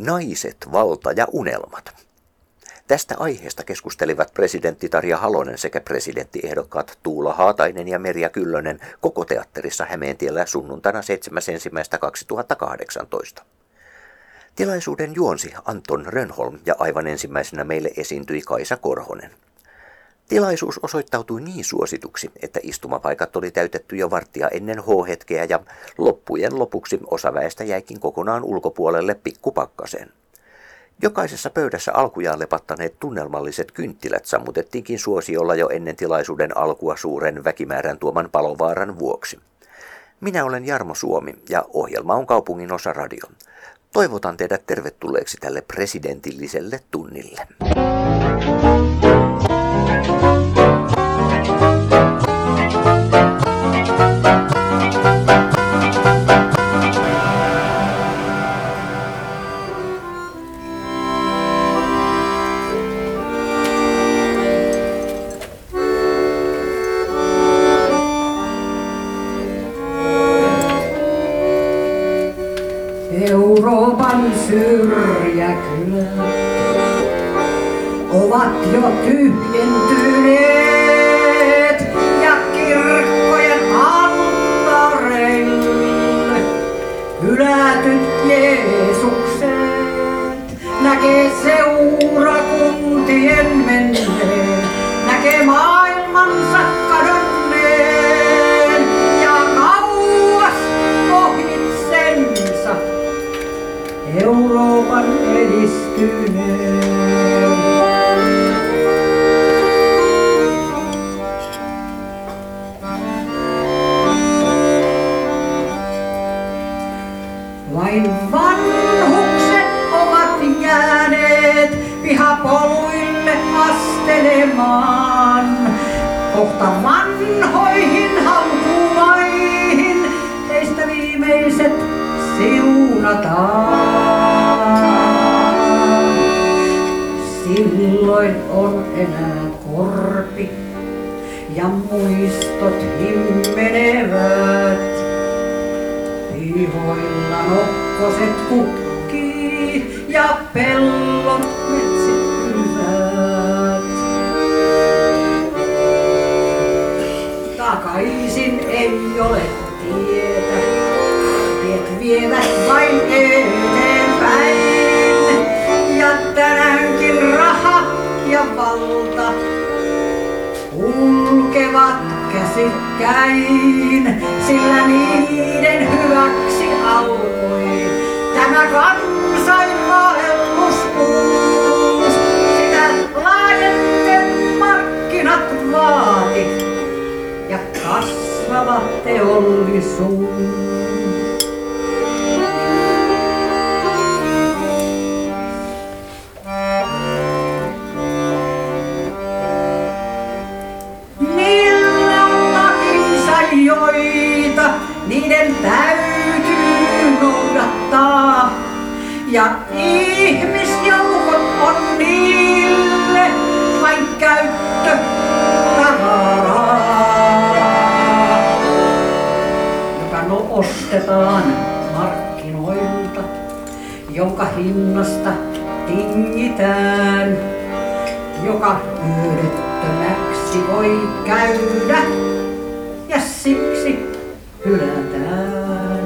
Naiset, valta ja unelmat. Tästä aiheesta keskustelivat presidentti Tarja Halonen sekä presidenttiehdokkaat Tuula Haatainen ja Merja Kyllönen koko teatterissa Hämeentiellä sunnuntaina 7.1.2018. Tilaisuuden juonsi Anton Rönholm ja aivan ensimmäisenä meille esiintyi Kaisa Korhonen. Tilaisuus osoittautui niin suosituksi, että istumapaikat oli täytetty jo varttia ennen H-hetkeä ja loppujen lopuksi osa väestä jäikin kokonaan ulkopuolelle pikkupakkaseen. Jokaisessa pöydässä alkujaan lepattaneet tunnelmalliset kynttilät sammutettiinkin suosiolla jo ennen tilaisuuden alkua suuren väkimäärän tuoman palovaaran vuoksi. Minä olen Jarmo Suomi ja ohjelma on kaupungin osa radio. Toivotan teidät tervetulleeksi tälle presidentilliselle tunnille. Ostetaan markkinoilta, jonka hinnasta tingitään joka hyödyttömäksi voi käydä ja siksi hylätään.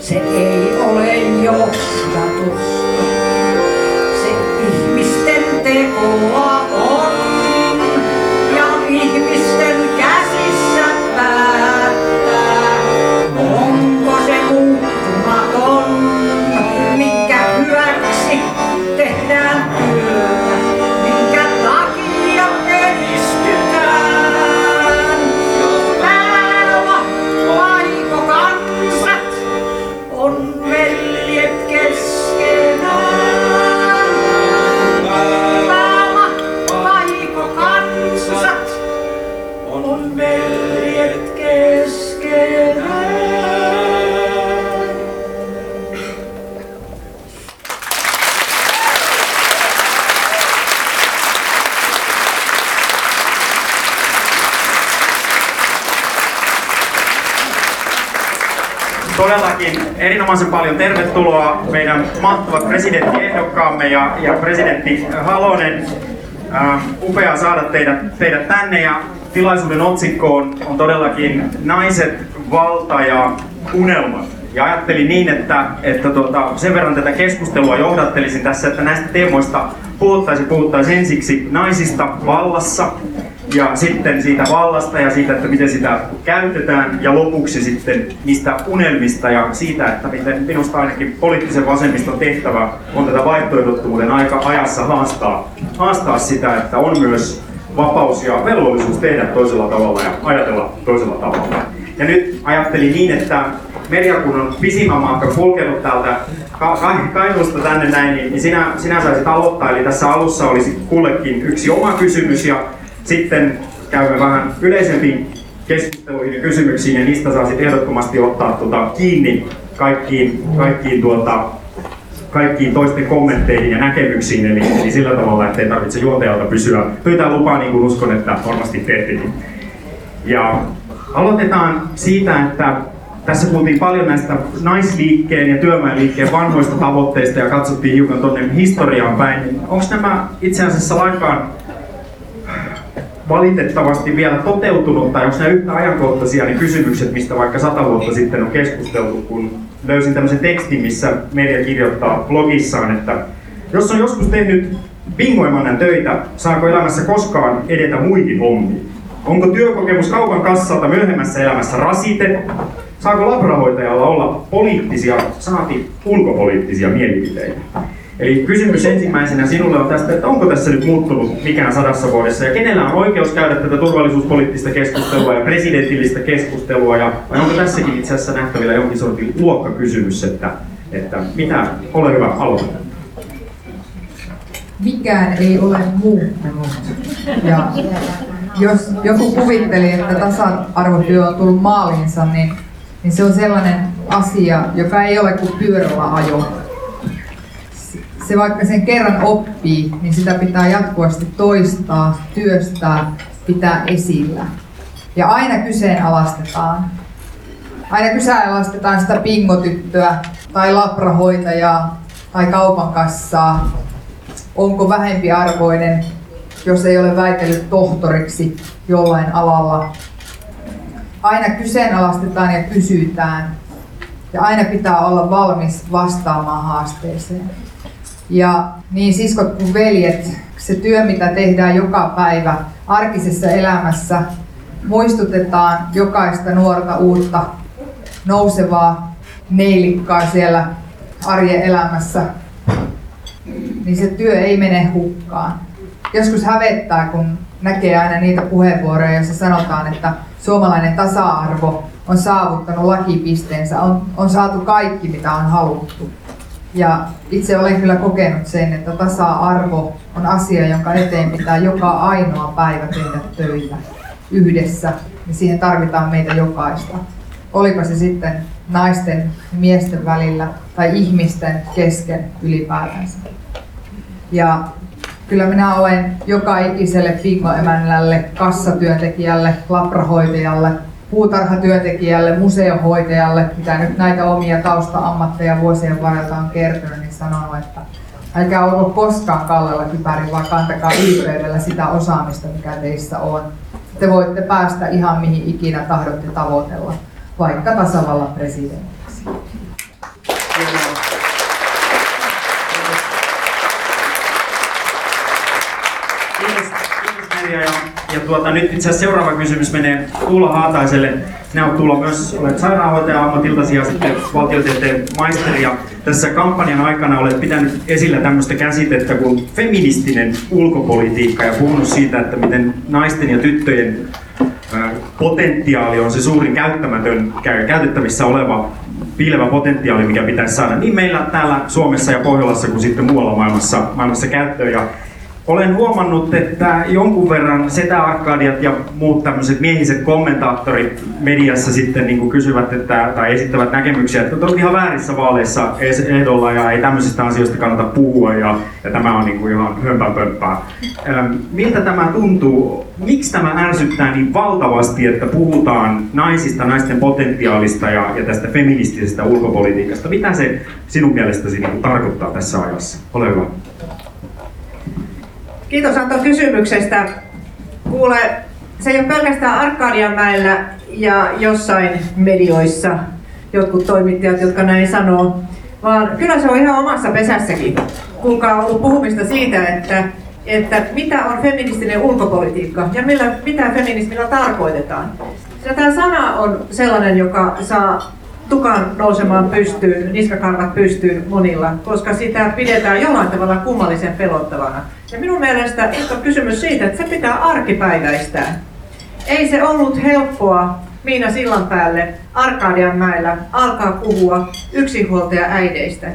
Se ei ole johdatusta, se ihmisten tekoa erinomaisen paljon tervetuloa meidän mahtavat presidenttiehdokkaamme ja, ja presidentti Halonen. Ähm, upea saada teidät, teidät tänne ja tilaisuuden otsikko on, on todellakin Naiset, valta ja unelmat. Ja ajattelin niin, että, että tuota, sen verran tätä keskustelua johdattelisin tässä, että näistä teemoista puhuttaisiin, puhuttaisiin ensiksi naisista vallassa, ja sitten siitä vallasta ja siitä, että miten sitä käytetään ja lopuksi sitten niistä unelmista ja siitä, että miten minusta ainakin poliittisen vasemmiston tehtävä on tätä vaihtoehdottomuuden aika ajassa haastaa, haastaa sitä, että on myös vapaus ja velvollisuus tehdä toisella tavalla ja ajatella toisella tavalla. Ja nyt ajattelin niin, että Merja, kun on pisimmän matka kulkenut täältä Kainuusta tänne näin, niin sinä, sinä saisit aloittaa. Eli tässä alussa olisi kullekin yksi oma kysymys ja sitten käymme vähän yleisempiin keskusteluihin ja kysymyksiin ja niistä saa sitten ehdottomasti ottaa tuota kiinni kaikkiin, kaikkiin, tuota, kaikkiin toisten kommentteihin ja näkemyksiin, eli, eli sillä tavalla, että ei tarvitse juontajalta pysyä. Pyytää lupaa, niin kuin uskon, että varmasti teettekin. Ja aloitetaan siitä, että tässä puhuttiin paljon näistä naisliikkeen ja työväenliikkeen vanhoista tavoitteista ja katsottiin hiukan tuonne historiaan päin. Onko nämä itse asiassa lainkaan valitettavasti vielä toteutunut, tai onko nämä yhtä ajankohtaisia niin kysymykset, mistä vaikka sata vuotta sitten on keskusteltu, kun löysin tämmöisen tekstin, missä media kirjoittaa blogissaan, että jos on joskus tehnyt bingoimannen töitä, saako elämässä koskaan edetä muihin hommiin? Onko työkokemus kaupan kassalta myöhemmässä elämässä rasite? Saako labrahoitajalla olla poliittisia, saati ulkopoliittisia mielipiteitä? Eli kysymys ensimmäisenä sinulle on tästä, että onko tässä nyt muuttunut mikään sadassa vuodessa ja kenellä on oikeus käydä tätä turvallisuuspoliittista keskustelua ja presidentillistä keskustelua ja vai onko tässäkin itse asiassa nähtävillä jonkin sortin luokkakysymys, että, että mitä, ole hyvä, aloita. Mikään ei ole muuttunut. Ja jos joku kuvitteli, että tasa-arvotyö on tullut maaliinsa, niin, niin se on sellainen asia, joka ei ole kuin pyörällä ajo se vaikka sen kerran oppii, niin sitä pitää jatkuvasti toistaa, työstää, pitää esillä. Ja aina kyseenalaistetaan. Aina kyseenalaistetaan sitä pingotyttöä tai labrahoitajaa tai kaupan kassaa. Onko vähempi arvoinen, jos ei ole väitellyt tohtoriksi jollain alalla. Aina kyseenalaistetaan ja kysytään. Ja aina pitää olla valmis vastaamaan haasteeseen. Ja niin siskot kuin veljet, se työ mitä tehdään joka päivä arkisessa elämässä, muistutetaan jokaista nuorta uutta nousevaa neilikkaa siellä arjen elämässä, niin se työ ei mene hukkaan. Joskus hävettää, kun näkee aina niitä puheenvuoroja, joissa sanotaan, että suomalainen tasa-arvo on saavuttanut lakipisteensä, on, on saatu kaikki mitä on haluttu. Ja itse olen kyllä kokenut sen, että tasa-arvo on asia, jonka eteen pitää joka ainoa päivä tehdä töitä yhdessä. Ja siihen tarvitaan meitä jokaista. Olipa se sitten naisten ja miesten välillä tai ihmisten kesken ylipäätänsä. Ja kyllä minä olen joka ikiselle pingoemännälle, kassatyöntekijälle, labrahoitajalle, puutarhatyöntekijälle, museohoitajalle, mitä nyt näitä omia tausta-ammatteja vuosien varrelta on kertynyt, niin sanonut, että älkää olko koskaan kallella kypärin, vaan kantakaa ylpeydellä sitä osaamista, mikä teissä on. Te voitte päästä ihan mihin ikinä tahdotte tavoitella, vaikka tasavallan presidentiksi. Kiitos, ja tuota, nyt itse asiassa seuraava kysymys menee Tuula Haataiselle. Sinä olet Tuula myös, olet sairaanhoitaja ammatiltasi ja sitten valtiotieteen maisteri. Ja tässä kampanjan aikana olet pitänyt esillä tämmöistä käsitettä kuin feministinen ulkopolitiikka ja puhunut siitä, että miten naisten ja tyttöjen potentiaali on se suurin käyttämätön, käytettävissä oleva piilevä potentiaali, mikä pitäisi saada niin meillä täällä Suomessa ja Pohjolassa kuin sitten muualla maailmassa, maailmassa käyttöön. Ja olen huomannut, että jonkun verran Setä Arkadiat ja muut tämmöiset miehiset kommentaattorit mediassa sitten niin kuin kysyvät että, tai esittävät näkemyksiä, että olet ihan väärissä vaaleissa ehdolla ja ei tämmöisistä asioista kannata puhua ja, ja tämä on niin kuin ihan hömpänpömppää. Miltä tämä tuntuu? Miksi tämä ärsyttää niin valtavasti, että puhutaan naisista, naisten potentiaalista ja, ja tästä feministisestä ulkopolitiikasta? Mitä se sinun mielestäsi niin tarkoittaa tässä ajassa? Ole hyvä. Kiitos Anto kysymyksestä. Kuule, se ei ole pelkästään Arkadianmäellä ja jossain medioissa jotkut toimittajat, jotka näin sanoo, vaan kyllä se on ihan omassa pesässäkin. Kuulkaa on ollut puhumista siitä, että, että mitä on feministinen ulkopolitiikka ja millä, mitä feminismillä tarkoitetaan. Ja tämä sana on sellainen, joka saa tukan nousemaan pystyyn, niskakarvat pystyyn monilla, koska sitä pidetään jollain tavalla kummallisen pelottavana. Ja minun mielestä nyt on kysymys siitä, että se pitää arkipäiväistää. Ei se ollut helppoa Miina Sillanpäälle Arkadianmäellä alkaa puhua yksinhuoltaja äideistä,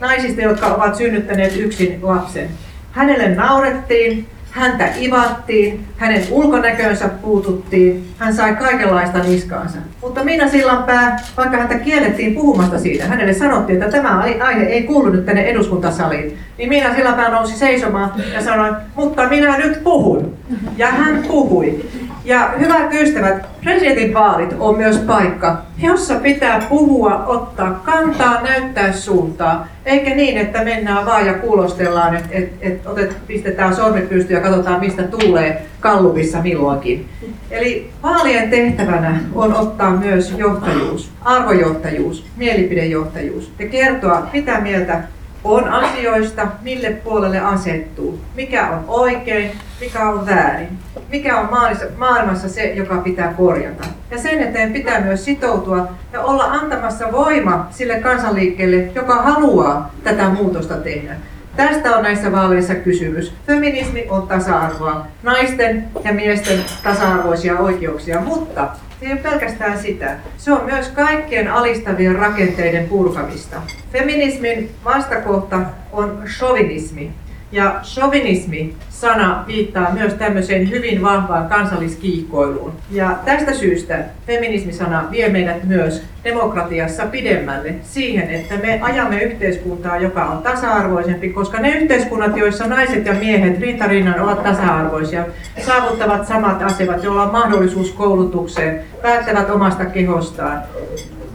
naisista, jotka ovat synnyttäneet yksin lapsen. Hänelle naurettiin, Häntä ivattiin, hänen ulkonäköönsä puututtiin, hän sai kaikenlaista niskaansa. Mutta Miina Sillanpää, vaikka häntä kiellettiin puhumasta siitä, hänelle sanottiin, että tämä aihe ei kuulu nyt tänne eduskuntasaliin, niin Miina Sillanpää nousi seisomaan ja sanoi, mutta minä nyt puhun. Ja hän puhui. Ja hyvät ystävät, presidentinvaalit on myös paikka, jossa pitää puhua, ottaa kantaa, näyttää suuntaa. Eikä niin, että mennään vaan ja kuulostellaan, että et, et, otet, pistetään sormet pystyyn ja katsotaan mistä tulee kallupissa milloinkin. Eli vaalien tehtävänä on ottaa myös johtajuus, arvojohtajuus, mielipidejohtajuus ja kertoa, mitä mieltä on asioista, mille puolelle asettuu, mikä on oikein, mikä on väärin, mikä on maailmassa se, joka pitää korjata. Ja sen eteen pitää myös sitoutua ja olla antamassa voima sille kansanliikkeelle, joka haluaa tätä muutosta tehdä. Tästä on näissä vaaleissa kysymys. Feminismi on tasa-arvoa, naisten ja miesten tasa-arvoisia oikeuksia, mutta se ei ole pelkästään sitä. Se on myös kaikkien alistavien rakenteiden purkamista. Feminismin vastakohta on chauvinismi. Ja chauvinismi sana viittaa myös tämmöiseen hyvin vahvaan kansalliskiihkoiluun. Ja tästä syystä feminismisana vie meidät myös demokratiassa pidemmälle siihen, että me ajamme yhteiskuntaa, joka on tasa-arvoisempi, koska ne yhteiskunnat, joissa naiset ja miehet rintarinnan ovat tasa-arvoisia, saavuttavat samat asemat, joilla on mahdollisuus koulutukseen, päättävät omasta kehostaan,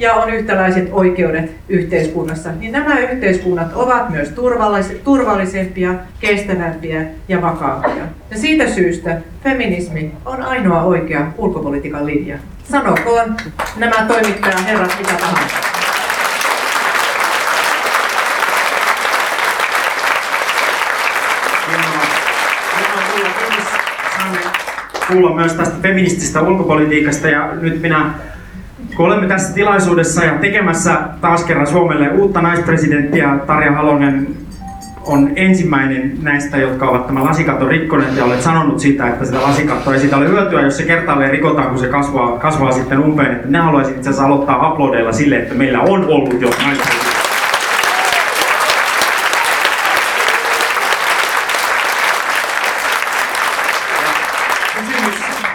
ja on yhtäläiset oikeudet yhteiskunnassa, niin nämä yhteiskunnat ovat myös turvallisempia, kestävämpiä ja vakaampia. Ja siitä syystä feminismi on ainoa oikea ulkopolitiikan linja. Sanokoon nämä toimittaja herrat mitä tahansa. kuulla myös tästä feminististä ulkopolitiikasta ja nyt minä kun olemme tässä tilaisuudessa ja tekemässä taas kerran Suomelle uutta naispresidenttiä, Tarja Halonen on ensimmäinen näistä, jotka ovat tämä lasikaton rikkoneet ja olet sanonut sitä, että sitä lasikattoa ei siitä ole hyötyä, jos se kertaalleen rikotaan, kun se kasvaa, kasvaa sitten umpeen. Että ne haluaisit itse asiassa aloittaa uploadeilla sille, että meillä on ollut jo naispresidenttiä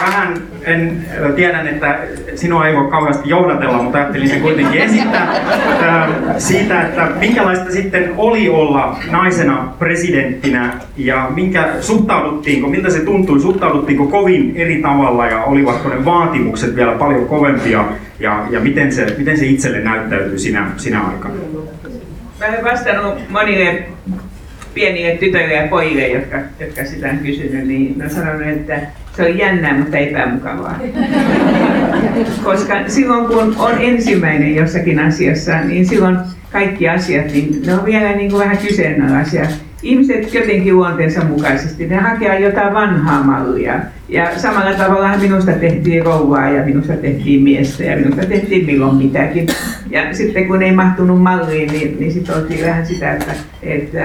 vähän, en tiedän, että sinua ei voi kauheasti johdatella, mutta ajattelin sen kuitenkin esittää äh, siitä, että minkälaista sitten oli olla naisena presidenttinä ja minkä suhtauduttiinko, miltä se tuntui, suhtauduttiinko kovin eri tavalla ja olivatko ne vaatimukset vielä paljon kovempia ja, ja miten, se, miten se itselle näyttäytyi sinä, sinä aikana? Mä olen vastannut monille pienille tytöille ja pojille, jotka, jotka sitä on kysynyt, niin mä sanon, että se on jännää, mutta epämukavaa. Koska silloin kun on ensimmäinen jossakin asiassa, niin silloin kaikki asiat, niin ne on vielä niin kuin vähän kyseenalaisia. Ihmiset jotenkin luonteensa mukaisesti, ne hakee jotain vanhaa mallia. Ja samalla tavalla minusta tehtiin rouvaa ja minusta tehtiin miestä ja minusta tehtiin milloin mitäkin. Ja sitten kun ei mahtunut malliin, niin, niin sitten oltiin vähän sitä, että, että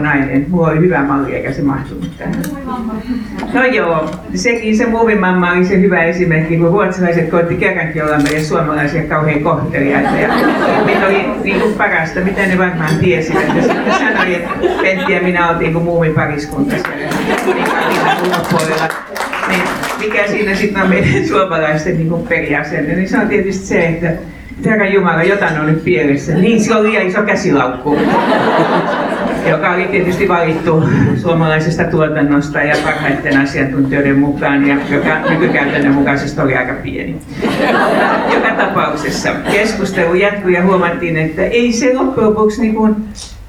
nainen, mulla oli hyvä malli eikä se mahtunut tähän. No joo, sekin se muovimamma oli se hyvä esimerkki, kun ruotsalaiset koitti kerrankin olla meidän suomalaisia kauhean kohteliaita. Ja niitä oli niin kuin parasta, mitä ne varmaan tiesivät. Ja sitten sanoi, että Pentti ja minä oltiin kuin muumipariskunta siellä niin mikä siinä sitten on meidän suomalaisten niin periasenne, niin se on tietysti se, että Herra Jumala, jotain on pielessä. Niin, sillä on liian iso käsilaukku joka oli tietysti valittu suomalaisesta tuotannosta ja parhaiten asiantuntijoiden mukaan, ja joka nykykäytännön mukaisesti oli aika pieni. Joka tapauksessa keskustelu jatkui ja huomattiin, että ei se loppujen lopuksi niin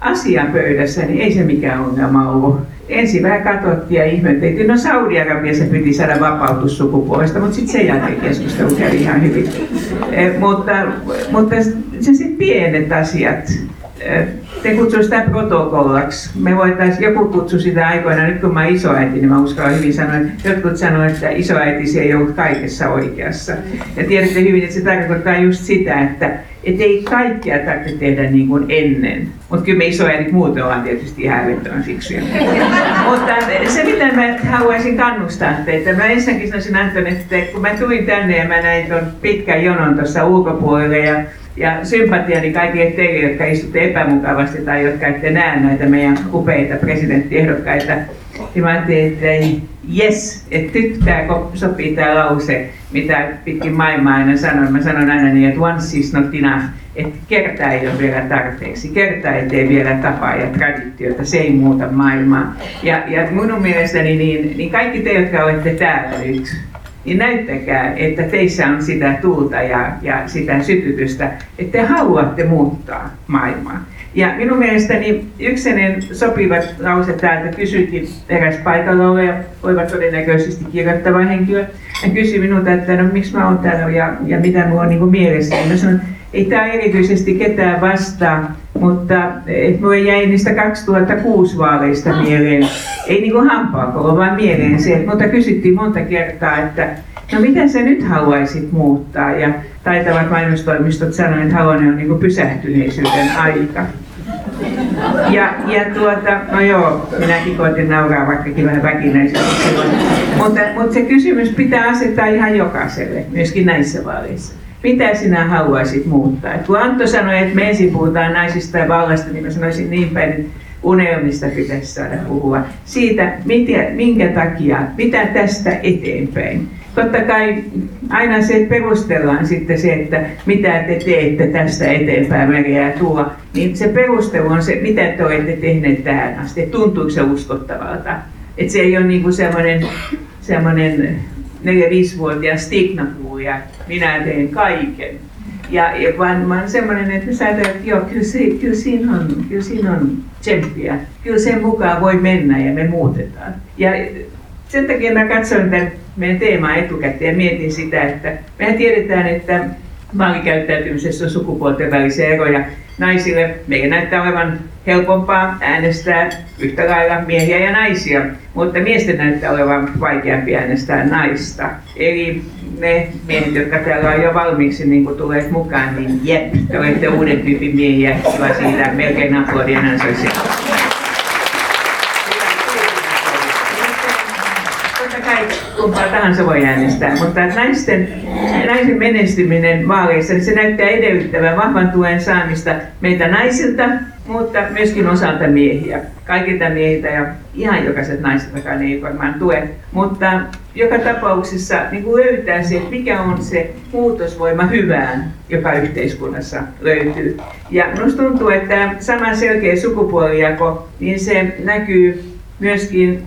asian pöydässä, niin ei se mikään ongelma ollut. Ensin vähän katsottiin ja ihmeteltiin, no Saudi-Arabiassa piti saada vapautus sukupuolesta, mutta sitten sen jälkeen keskustelu kävi ihan hyvin. E, mutta, mutta se, se pienet asiat, te kutsuisitte sitä protokollaksi. Me voitaisiin, joku kutsu sitä aikoina, nyt kun mä isoäiti, niin mä uskallan hyvin sanoa, että jotkut sanoivat, että isoäiti ei ollut kaikessa oikeassa. Ja tiedätte hyvin, että se tarkoittaa just sitä, että et ei kaikkea tarvitse tehdä niin kuin ennen. Mutta kyllä me isoäidit muuten ollaan tietysti ihan älyttömän fiksuja. Mutta se, mitä mä haluaisin kannustaa teitä, mä ensinnäkin sanoisin Anton, että kun mä tulin tänne ja mä näin tuon pitkän jonon tuossa ulkopuolella ja ja sympatiani kaikille teille, jotka istutte epämukavasti tai jotka ette näe näitä meidän upeita presidenttiehdokkaita. Ajattelin, että yes, että nyt tämä sopii tämä lause, mitä pitkin maailmaa aina sanon. Mä sanon aina niin, että once is not enough, että kerta ei ole vielä tarpeeksi, kerta ei tee vielä tapaa ja traditiota, se ei muuta maailmaa. Ja, ja minun mielestäni niin, niin kaikki te, jotka olette täällä nyt, niin näyttäkää, että teissä on sitä tuulta ja, ja sitä sytytystä, että te haluatte muuttaa maailmaa. Ja minun mielestäni yksinen sopiva lause täältä kysyikin eräs paikalla oleva, voivat todennäköisesti kirjoittava henkilö. Hän kysyi minulta, että no miksi mä oon täällä ja, ja mitä minulla on niin mielessä. Ja mä sanoin, ei tämä erityisesti ketään vastaa, mutta et jäi niistä 2006 vaaleista mieleen, ei niin kuin hampaakolo, vaan mieleen se, että mutta kysyttiin monta kertaa, että no miten sä nyt haluaisit muuttaa? Ja taitavat mainostoimistot sanoivat, että haluan on niin pysähtyneisyyden aika. Ja, ja tuota, no joo, minäkin koitin nauraa vaikkakin vähän väkinäisesti. Mutta, mutta se kysymys pitää asettaa ihan jokaiselle, myöskin näissä vaaleissa mitä sinä haluaisit muuttaa? Et kun Antto sanoi, että me ensin puhutaan naisista ja vallasta, niin mä sanoisin niin päin, että unelmista pitäisi saada puhua. Siitä, mitä, minkä takia, mitä tästä eteenpäin. Totta kai aina se perustellaan sitten se, että mitä te teette tästä eteenpäin meriä tulla, niin se perustelu on se, mitä te olette tehneet tähän asti. Tuntuuko se uskottavalta? Että se ei ole niin semmoinen, semmoinen 4-5-vuotias stignapuu ja minä teen kaiken. Ja, ja vaan oon semmoinen, että sä että joo, kyllä, se, kyllä, siinä on, kyllä siinä on tsemppiä. Kyllä sen mukaan voi mennä ja me muutetaan. Ja sen takia mä katsoin tämän meidän teemaa etukäteen ja mietin sitä, että mehän tiedetään, että vaalikäyttäytymisessä on sukupuolten välisiä eroja. Naisille meidän näyttää olevan helpompaa äänestää yhtä lailla miehiä ja naisia, mutta miesten näyttää olevan vaikeampi äänestää naista. Eli ne miehet, jotka täällä on jo valmiiksi niin kun tulee mukaan, niin jep, te olette uuden tyypin miehiä, kiva siitä, melkein aplodien ansoisia. Kumpaa tahansa voi äänestää, mutta naisten, naisen menestyminen vaaleissa, niin se näyttää edellyttävän vahvan tuen saamista meitä naisilta, mutta myöskin osalta miehiä. Kaikilta miehiltä ja ihan jokaiset naisiltakaan ei varmaan tue. Mutta joka tapauksessa niin kuin löytää se, mikä on se muutosvoima hyvään, joka yhteiskunnassa löytyy. Ja minusta tuntuu, että sama selkeä sukupuolijako, niin se näkyy myöskin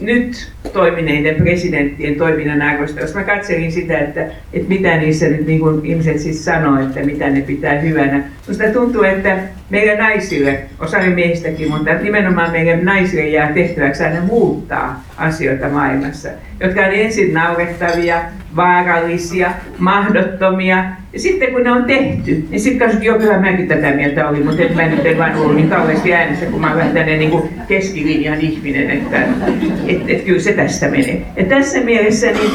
nyt toimineiden presidenttien toiminnan arvosta, jos mä katselin sitä, että, että mitä niissä nyt niin kuin ihmiset siis sanoo, että mitä ne pitää hyvänä. Minusta tuntuu, että meidän naisille, osalle miehistäkin, mutta nimenomaan meidän naisille jää tehtäväksi aina muuttaa asioita maailmassa, jotka on ensin naurettavia, vaarallisia, mahdottomia. Ja sitten kun ne on tehty, niin sitten katsotaan, joo kyllä mäkin tätä mieltä olin, mutta et mä nyt en vaan ollut niin kauheasti äänessä, kun mä olen tämmöinen niin keskilinjan ihminen, että et, et kyllä se tästä menee. Ja tässä mielessä niin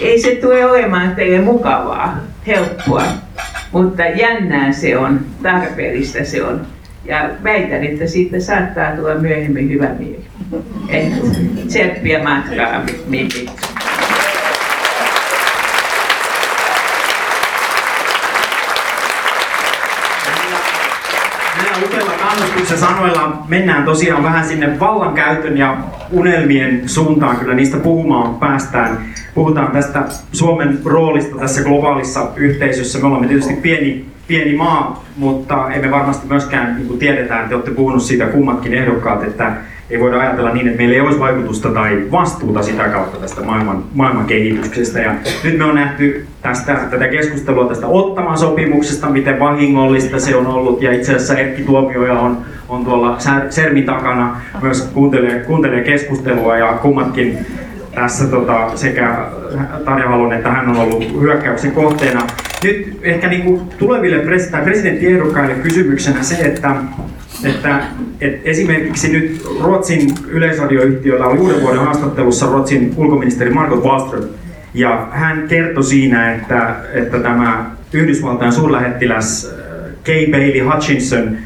ei se tule olemaan teille mukavaa, helppoa, mutta jännää se on, tarpeellista se on. Ja väitän, että siitä saattaa tulla myöhemmin hyvä mieli. tseppiä matkaa, mipit. näillä upeilla kannustuksen sanoilla mennään tosiaan vähän sinne vallankäytön ja unelmien suuntaan. Kyllä niistä puhumaan päästään. Puhutaan tästä Suomen roolista tässä globaalissa yhteisössä. Me olemme tietysti pieni, pieni maa, mutta emme varmasti myöskään niin kuin tiedetään, että olette puhunut siitä kummatkin ehdokkaat, että ei voida ajatella niin, että meillä ei olisi vaikutusta tai vastuuta sitä kautta tästä maailman, maailman kehityksestä. Ja nyt me on nähty tästä, tätä keskustelua tästä Ottaman sopimuksesta, miten vahingollista se on ollut. Ja itse asiassa Erkki Tuomioja on, on tuolla Sermin takana myös kuuntelee, kuuntelee keskustelua ja kummatkin tässä tota, sekä Tarja Halonen että hän on ollut hyökkäyksen kohteena. Nyt ehkä niin kuin tuleville presidenttiehdokkaille kysymyksenä se, että että, että esimerkiksi nyt Ruotsin yleisradioyhtiöllä oli uuden vuoden haastattelussa Ruotsin ulkoministeri Margot Wallström, ja hän kertoi siinä, että, että tämä Yhdysvaltain suurlähettiläs äh, Kay Bailey Hutchinson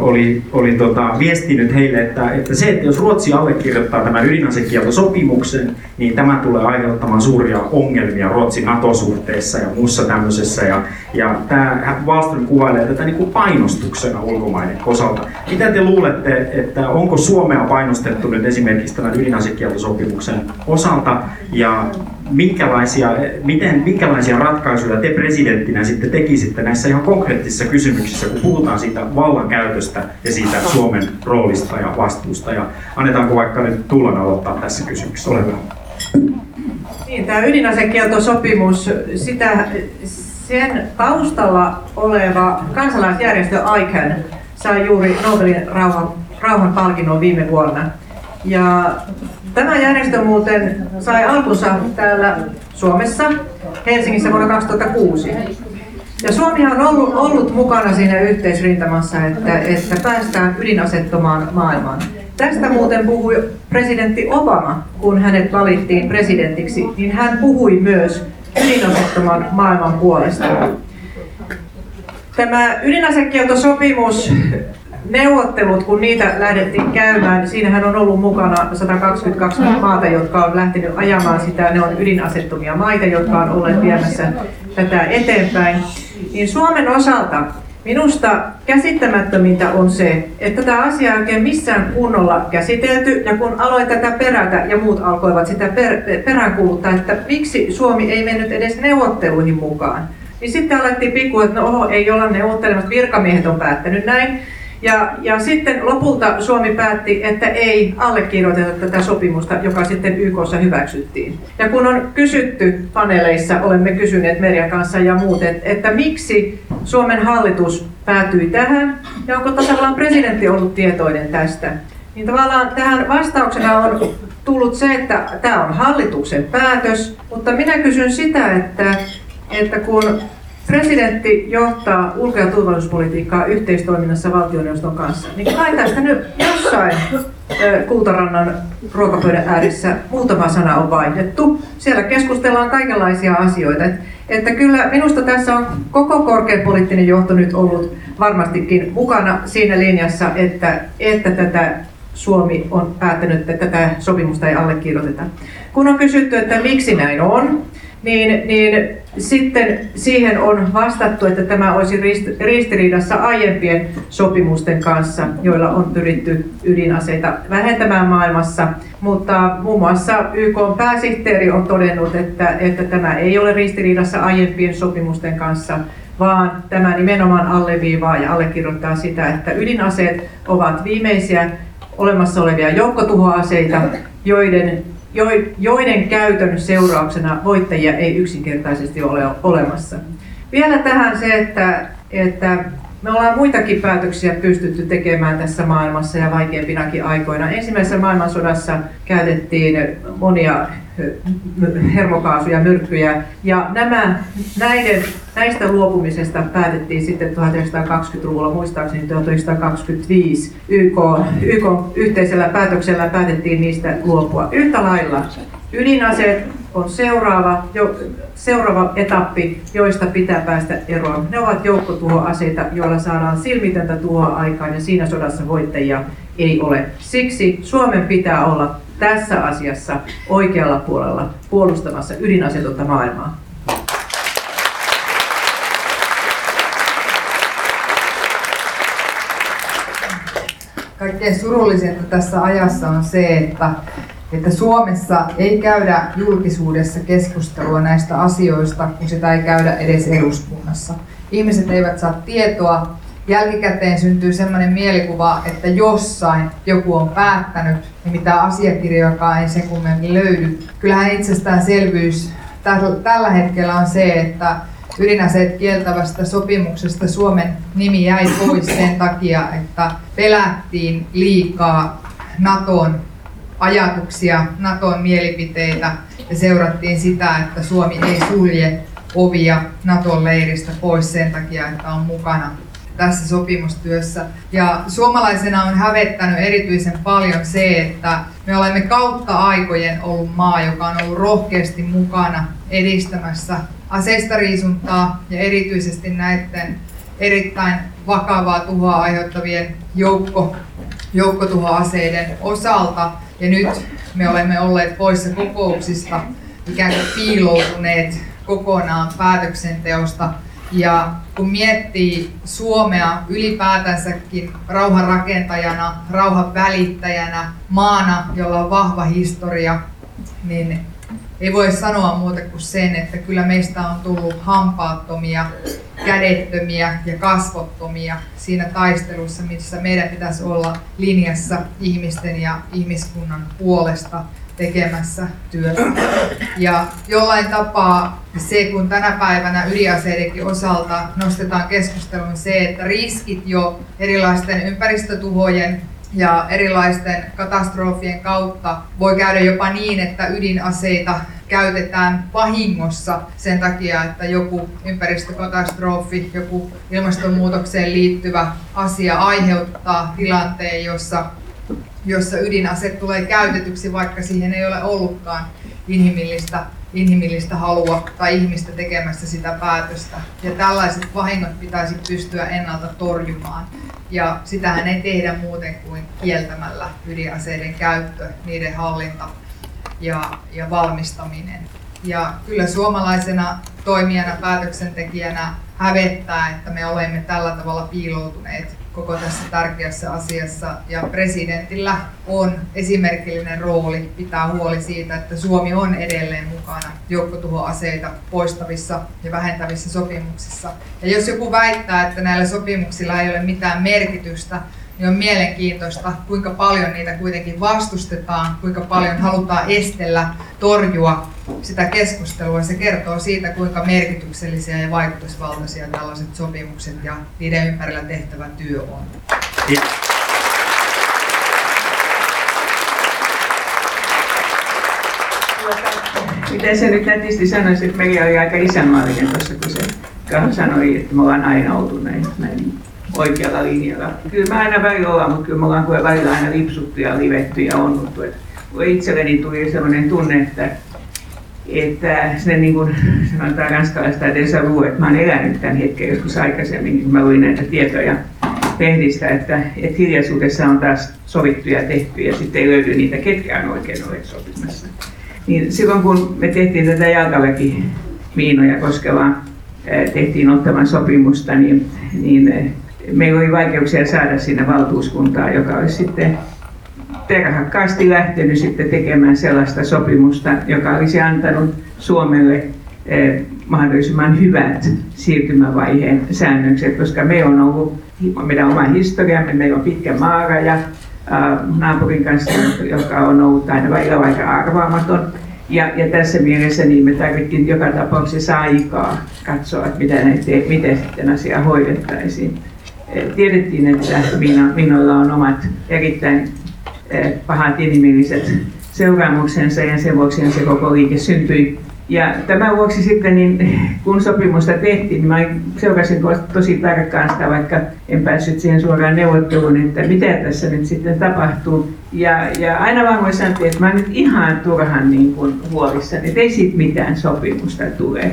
oli, oli tota, viestinyt heille, että, että se, että jos Ruotsi allekirjoittaa tämän ydinasekieltosopimuksen, niin tämä tulee aiheuttamaan suuria ongelmia Ruotsin NATO-suhteessa ja muussa tämmöisessä. Ja, ja tämä Wallström kuvailee tätä niin kuin painostuksena ulkomaiden osalta. Mitä te luulette, että onko Suomea painostettu nyt esimerkiksi tämän ydinasekieltosopimuksen osalta ja minkälaisia, miten, minkälaisia ratkaisuja te presidenttinä sitten tekisitte näissä ihan konkreettisissa kysymyksissä, kun puhutaan siitä vallankäytöstä ja siitä Suomen roolista ja vastuusta. Ja annetaanko vaikka nyt Tuulan aloittaa tässä kysymyksessä? Ole hyvä. Niin, tämä ydinasekieltosopimus, sitä, sen taustalla oleva kansalaisjärjestö ICAN sai juuri Nobelin rauhan, rauhan palkinnon viime vuonna. Ja Tämä järjestö muuten sai alkunsa täällä Suomessa, Helsingissä vuonna 2006. Ja Suomihan on ollut, ollut mukana siinä yhteisrintamassa, että, että päästään ydinasettomaan maailmaan. Tästä muuten puhui presidentti Obama, kun hänet valittiin presidentiksi, niin hän puhui myös ydinasettoman maailman puolesta. Tämä ydinasekieltosopimus neuvottelut, kun niitä lähdettiin käymään, niin siinähän on ollut mukana 122 maata, jotka on lähtenyt ajamaan sitä. Ne on ydinasettomia maita, jotka on olleet viemässä tätä eteenpäin. Niin Suomen osalta Minusta käsittämättömintä on se, että tätä asiaa ei oikein missään kunnolla käsitelty, ja kun aloin tätä perätä ja muut alkoivat sitä per, peräänkuuluttaa, että miksi Suomi ei mennyt edes neuvotteluihin mukaan, niin sitten alettiin pikku, että no oho, ei olla neuvottelemassa, virkamiehet on päättänyt näin, ja, ja sitten lopulta Suomi päätti, että ei allekirjoiteta tätä sopimusta, joka sitten YKssa hyväksyttiin. Ja kun on kysytty paneeleissa, olemme kysyneet Merjan kanssa ja muut, että, että miksi Suomen hallitus päätyi tähän ja onko tasavallan presidentti ollut tietoinen tästä, niin tavallaan tähän vastauksena on tullut se, että tämä on hallituksen päätös, mutta minä kysyn sitä, että, että kun Presidentti johtaa ulko- ja turvallisuuspolitiikkaa yhteistoiminnassa valtioneuvoston kanssa. Niin kai tästä nyt jossain Kultarannan ruokapöydän ääressä muutama sana on vaihdettu. Siellä keskustellaan kaikenlaisia asioita. Et, että kyllä minusta tässä on koko korkean poliittinen johto nyt ollut varmastikin mukana siinä linjassa, että, että tätä Suomi on päättänyt, että tätä sopimusta ei allekirjoiteta. Kun on kysytty, että miksi näin on, niin, niin sitten siihen on vastattu, että tämä olisi ristiriidassa aiempien sopimusten kanssa, joilla on pyritty ydinaseita vähentämään maailmassa. Mutta muun muassa YK pääsihteeri on todennut, että, että tämä ei ole ristiriidassa aiempien sopimusten kanssa, vaan tämä nimenomaan alleviivaa ja allekirjoittaa sitä, että ydinaseet ovat viimeisiä olemassa olevia joukkotuhoaseita, joiden joiden käytön seurauksena voittajia ei yksinkertaisesti ole olemassa. Vielä tähän se, että, että me ollaan muitakin päätöksiä pystytty tekemään tässä maailmassa ja vaikeimpinakin aikoina. Ensimmäisessä maailmansodassa käytettiin monia hermokaasuja, myrkkyjä. Ja nämä, näiden, näistä luopumisesta päätettiin sitten 1920-luvulla, muistaakseni 1925 YK, YK yhteisellä päätöksellä päätettiin niistä luopua. Yhtä lailla ydinaseet on seuraava, jo, seuraava etappi, joista pitää päästä eroon. Ne ovat joukkotuhoaseita, joilla saadaan silmitöntä tuhoa aikaan ja siinä sodassa voittajia ei ole. Siksi Suomen pitää olla tässä asiassa oikealla puolella puolustamassa ydinasetonta maailmaa. kaikkein surullisinta tässä ajassa on se, että, että Suomessa ei käydä julkisuudessa keskustelua näistä asioista, kun sitä ei käydä edes eduskunnassa. Ihmiset eivät saa tietoa. Jälkikäteen syntyy sellainen mielikuva, että jossain joku on päättänyt, ja mitä asiakirjojakaan ei sen kummemmin löydy. Kyllähän itsestäänselvyys tällä hetkellä on se, että ydinaseet kieltävästä sopimuksesta Suomen nimi jäi pois sen takia, että pelättiin liikaa Naton ajatuksia, Naton mielipiteitä ja seurattiin sitä, että Suomi ei sulje ovia Naton leiristä pois sen takia, että on mukana tässä sopimustyössä. Ja suomalaisena on hävettänyt erityisen paljon se, että me olemme kautta aikojen ollut maa, joka on ollut rohkeasti mukana edistämässä aseistariisuntaa ja erityisesti näiden erittäin vakavaa tuhoa aiheuttavien joukko, joukkotuhoaseiden osalta. Ja nyt me olemme olleet poissa kokouksista, ikään kuin piiloutuneet kokonaan päätöksenteosta. Ja kun miettii Suomea ylipäätänsäkin rauhan rakentajana, rauhan välittäjänä, maana, jolla on vahva historia, niin ei voi sanoa muuta kuin sen, että kyllä meistä on tullut hampaattomia, kädettömiä ja kasvottomia siinä taistelussa, missä meidän pitäisi olla linjassa ihmisten ja ihmiskunnan puolesta tekemässä työtä. Ja jollain tapaa se, kun tänä päivänä ydinaseidenkin osalta nostetaan keskusteluun se, että riskit jo erilaisten ympäristötuhojen ja erilaisten katastrofien kautta voi käydä jopa niin, että ydinaseita käytetään vahingossa sen takia, että joku ympäristökatastrofi, joku ilmastonmuutokseen liittyvä asia aiheuttaa tilanteen, jossa, jossa ydinase tulee käytetyksi, vaikka siihen ei ole ollutkaan inhimillistä inhimillistä halua tai ihmistä tekemässä sitä päätöstä. Ja tällaiset vahingot pitäisi pystyä ennalta torjumaan. Ja sitähän ei tehdä muuten kuin kieltämällä ydinaseiden käyttö, niiden hallinta ja, ja valmistaminen. Ja kyllä suomalaisena toimijana, päätöksentekijänä hävettää, että me olemme tällä tavalla piiloutuneet koko tässä tärkeässä asiassa. Ja presidentillä on esimerkillinen rooli pitää huoli siitä, että Suomi on edelleen mukana joukkotuhoaseita poistavissa ja vähentävissä sopimuksissa. Ja jos joku väittää, että näillä sopimuksilla ei ole mitään merkitystä, niin on mielenkiintoista, kuinka paljon niitä kuitenkin vastustetaan, kuinka paljon halutaan estellä, torjua sitä keskustelua. Se kertoo siitä, kuinka merkityksellisiä ja vaikutusvaltaisia tällaiset sopimukset ja niiden ympärillä tehtävä työ on. Kiitos. Miten se nyt nätisti sanoisi, että meillä oli aika isänmaallinen tuossa, kun se sanoi, että me ollaan aina oltu näin, näin oikealla linjalla. Kyllä mä aina välillä ollaan, mutta kyllä me ollaan välillä aina lipsuttu ja livetty ja onnuttu. Et itselleni tuli sellainen tunne, että, että sinne niin kuin sanotaan ranskalaista deja vu, että mä oon elänyt tämän hetken joskus aikaisemmin, kun mä luin näitä tietoja lehdistä, että, että hiljaisuudessa on taas sovittu ja tehty ja sitten ei löydy niitä, ketkä on oikein olleet sopimassa. Niin silloin kun me tehtiin tätä jalkaväkimiinoja koskevaa, tehtiin ottavan sopimusta, niin, niin meillä oli vaikeuksia saada sinne valtuuskuntaa, joka olisi sitten terhakkaasti lähtenyt sitten tekemään sellaista sopimusta, joka olisi antanut Suomelle eh, mahdollisimman hyvät siirtymävaiheen säännökset, koska me on ollut meidän oma historiamme, meillä on pitkä maaraja naapurin kanssa, joka on ollut aina välillä aika arvaamaton. Ja, ja tässä mielessä niin me tarvittiin joka tapauksessa aikaa katsoa, että mitä näitä, miten sitten asia hoidettaisiin tiedettiin, että minulla on omat erittäin eh, pahat inhimilliset seuraamuksensa ja sen vuoksi se koko liike syntyi. Ja tämän vuoksi sitten, niin, kun sopimusta tehtiin, niin mä seurasin tosi tarkkaan sitä, vaikka en päässyt siihen suoraan neuvotteluun, että mitä tässä nyt sitten tapahtuu. Ja, ja aina vaan voi sanoa, että mä nyt ihan turhan niin kuin huolissani, että ei siitä mitään sopimusta tule.